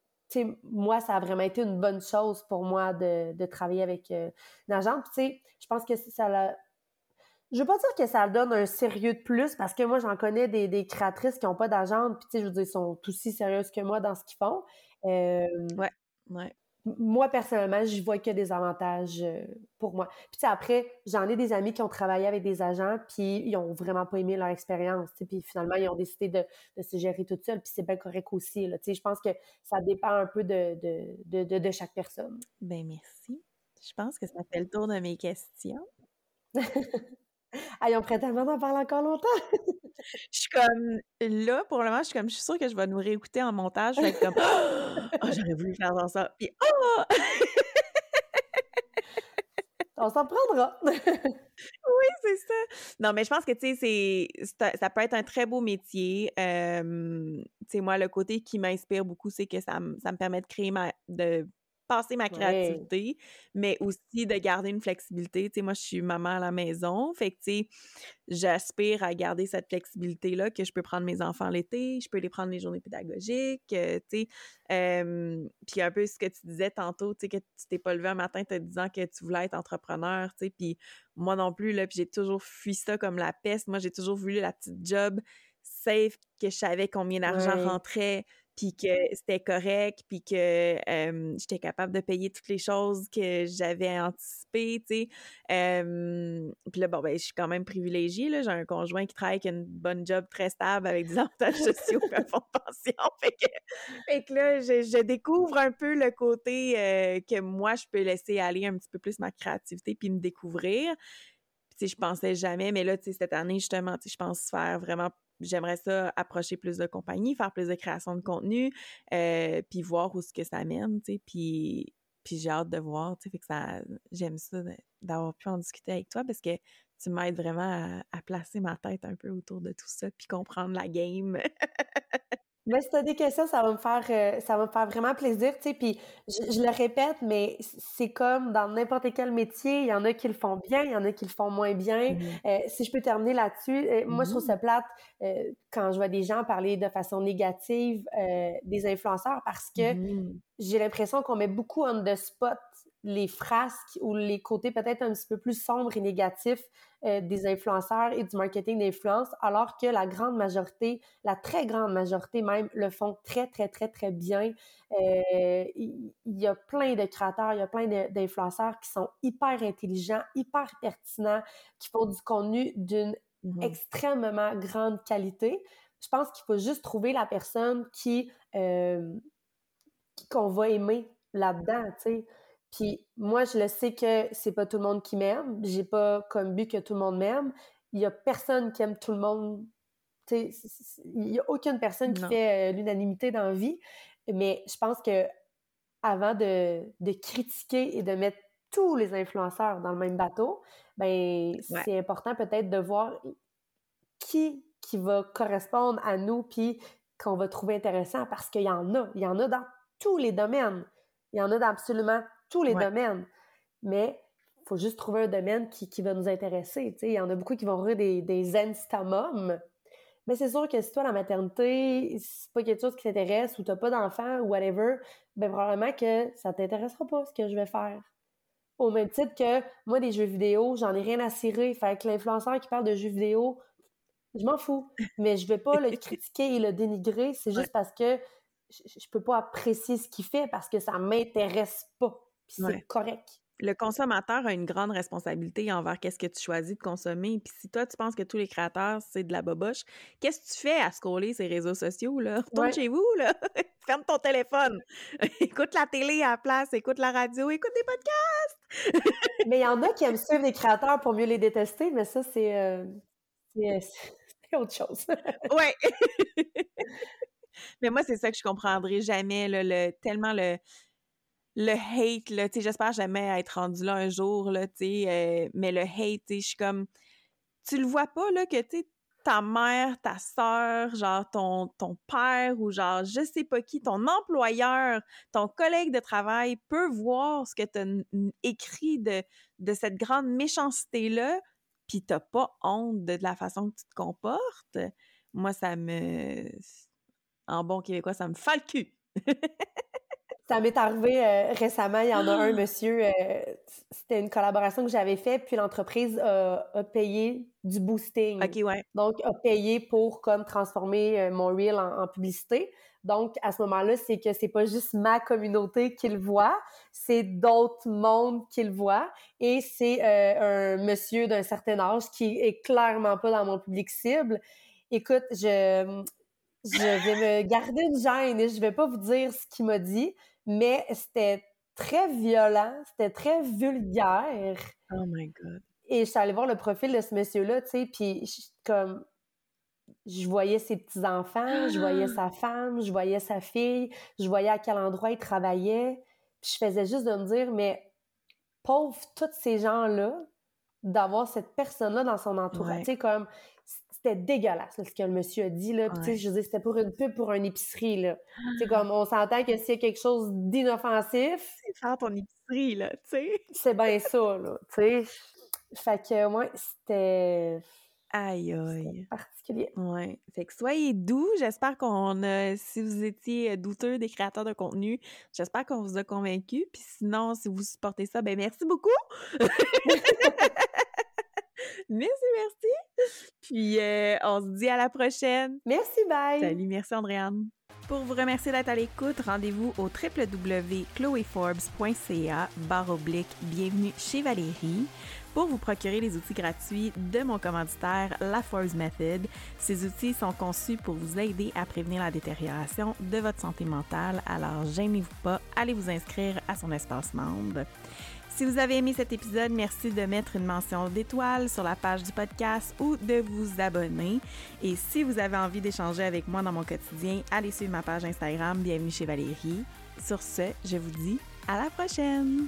moi, ça a vraiment été une bonne chose pour moi de, travailler avec euh, une agente. Sais, je pense que ça l'a. Je veux pas dire que ça donne un sérieux de plus parce que moi, j'en connais des, créatrices qui n'ont pas d'agente, puis tu sais, je veux dire, sont aussi sérieuses que moi dans ce qu'ils font. Euh, ouais moi, personnellement, je vois que des avantages euh, pour moi. Puis après, j'en ai des amis qui ont travaillé avec des agents, puis ils ont vraiment pas aimé leur expérience. Puis finalement, ils ont décidé de, se gérer tout seul, puis c'est bien correct aussi. Là, je pense que ça dépend un peu de, de, de chaque personne. Ben merci. Je pense que ça fait le tour de mes questions. Ont prêt tellement d'en parler encore longtemps. je suis comme, là, pour le moment, je suis comme, je suis sûre que je vais nous réécouter en montage. Je vais être comme, oh, j'aurais voulu faire dans ça. Puis, oh! On s'en prendra. oui, c'est ça. Non, mais je pense que, tu sais, ça peut être un très beau métier. tu sais, moi, le côté qui m'inspire beaucoup, c'est que ça, ça me permet de créer ma, de passer ma créativité, mais aussi de garder une flexibilité. Tu sais, moi, je suis maman à la maison, fait que, tu sais, j'aspire à garder cette flexibilité-là, que je peux prendre mes enfants l'été, je peux les prendre les journées pédagogiques, euh, tu sais. puis un peu ce que tu disais tantôt, tu sais, que tu t'es pas levé un matin te disant que tu voulais être entrepreneur, tu sais, puis moi non plus, là, puis j'ai toujours fui ça comme la peste. Moi, j'ai toujours voulu la petite job safe, que je savais combien d'argent rentrait, puis que c'était correct, puis que j'étais capable de payer toutes les choses que j'avais anticipées, tu sais. puis là, bon, ben, je suis quand même privilégiée, là. J'ai un conjoint qui travaille avec une bonne job très stable avec des avantages sociaux et fonds de pension. Fait que, là, je, découvre un peu le côté que moi, je peux laisser aller un petit peu plus ma créativité puis me découvrir. Puis, je pensais jamais, mais là, tu sais, cette année, justement, tu sais, je pense faire vraiment j'aimerais ça approcher plus de compagnies, faire plus de création de contenu, euh, puis voir où ce que ça mène, tu sais, puis, puis j'ai hâte de voir, tu sais, fait que ça, j'aime ça d'avoir pu en discuter avec toi parce que tu m'aides vraiment à, à, placer ma tête un peu autour de tout ça, puis comprendre la game. Mais si tu as des questions, ça va me faire euh, ça va me faire vraiment plaisir, tu sais. Puis je, le répète, mais c'est comme dans n'importe quel métier, il y en a qui le font bien, il y en a qui le font moins bien. Mmh euh, si je peux terminer là-dessus, euh, moi je trouve mmh ça plate quand je vois des gens parler de façon négative des influenceurs parce que mmh j'ai l'impression qu'on met beaucoup on the spot les frasques ou les côtés peut-être un petit peu plus sombres et négatifs euh, des influenceurs et du marketing d'influence, alors que la grande majorité, la très grande majorité même, le font très, très, très, très bien. Euh, il y, a plein de créateurs, il y a plein d'influenceurs qui sont hyper intelligents, hyper pertinents, qui font du contenu d'une mmh extrêmement grande qualité. Je pense qu'il faut juste trouver la personne qui euh, qu'on va aimer là-dedans, tu sais. Puis moi, je le sais que c'est pas tout le monde qui m'aime. J'ai pas comme but que tout le monde m'aime. Il y a personne qui aime tout le monde. il y a aucune personne qui fait euh, l'unanimité dans la vie. Mais je pense que avant de, critiquer et de mettre tous les influenceurs dans le même bateau, ben c'est important peut-être de voir qui qui va correspondre à nous, puis qu'on va trouver intéressant parce qu'il y en a. Il y en a dans tous les domaines. Il y en a dans absolument tous les domaines. Mais il faut juste trouver un domaine qui, va nous intéresser. il y en a beaucoup qui vont rire des, des Mais c'est sûr que si toi, la maternité, c'est pas quelque chose qui t'intéresse ou t'as pas d'enfant ou whatever, ben probablement que ça t'intéressera pas ce que je vais faire. Au même titre que moi, des jeux vidéo, j'en ai rien à cirer. Fait que l'influenceur qui parle de jeux vidéo, je m'en fous. Mais je vais pas le critiquer et le dénigrer. C'est juste parce que je, je, peux pas apprécier ce qu'il fait parce que ça m'intéresse pas. Puis c'est correct le consommateur a une grande responsabilité envers qu'est-ce que tu choisis de consommer. Puis si toi, tu penses que tous les créateurs, c'est de la boboche, qu'est-ce que tu fais à scroller ces réseaux sociaux, là? Retourne chez vous, là! Ferme ton téléphone! écoute la télé à la place, écoute la radio, écoute des podcasts! mais il y en a qui aiment suivre les créateurs pour mieux les détester, mais ça, c'est... Euh, euh, autre chose. ouais! mais moi, c'est ça que je comprendrai jamais, là, le, tellement le le hate, là, j'espère jamais être rendu là un jour, là, euh, mais le hate, je suis comme, tu le vois pas, là, que, tu ta mère, ta soeur, genre ton, ton père ou genre je sais pas qui, ton employeur, ton collègue de travail peut voir ce que tu écrit de, de cette grande méchanceté-là, puis t'as pas honte de, la façon que tu te comportes. Moi, ça me... En bon québécois, ça me fait le cul. Ça m'est arrivé euh, récemment, il y en a un monsieur, euh, c'était une collaboration que j'avais faite, puis l'entreprise a, payé du boosting. OK, ouais. Donc, a payé pour comme transformer euh, mon reel en, publicité. Donc, à ce moment-là, c'est que c'est pas juste ma communauté qui le voit, c'est d'autres mondes qui le voient. Et c'est un monsieur d'un certain âge qui est clairement pas dans mon public cible. Écoute, je, je vais me garder une gêne et je vais pas vous dire ce qu'il m'a dit, mais c'était très violent, c'était très vulgaire. Oh my God. Et je suis allée voir le profil de ce monsieur-là, tu sais, puis comme je voyais ses petits-enfants, je voyais sa femme, je voyais sa fille, je voyais à quel endroit il travaillait. Puis je faisais juste de me dire, mais pauvre tous ces gens-là, d'avoir cette personne-là dans son entourage. Tu sais, comme c'était dégueulasse, ce que le monsieur a dit, là. Puis, je dis, c'était pour une pub pour une épicerie, là. Tu comme, on s'entend que s'il y a quelque chose d'inoffensif... C'est faire ton épicerie, là, tu sais. C'est bien ça, là, tu sais. Fait que, moi, c'était... Aïe, aïe. particulier. Ouais. Fait que soyez doux. J'espère qu'on a, si vous étiez douteux des créateurs de contenu, j'espère qu'on vous a convaincu. Puis sinon, si vous supportez ça, ben merci beaucoup. merci, merci. Puis euh, on se dit à la prochaine. Merci, bye. Salut, merci Andréane. Pour vous remercier d'être à l'écoute, rendez-vous au www.chloeforbes.ca barre oblique bienvenue chez Valérie pour vous procurer les outils gratuits de mon commanditaire, la Forbes Method. Ces outils sont conçus pour vous aider à prévenir la détérioration de votre santé mentale, alors gênez-vous pas, allez vous inscrire à son espace membre. Si vous avez aimé cet épisode, merci de mettre une mention d'étoile sur la page du podcast ou de vous abonner. Et si vous avez envie d'échanger avec moi dans mon quotidien, allez suivre ma page Instagram Bienvenue chez Valérie. Sur ce, je vous dis à la prochaine!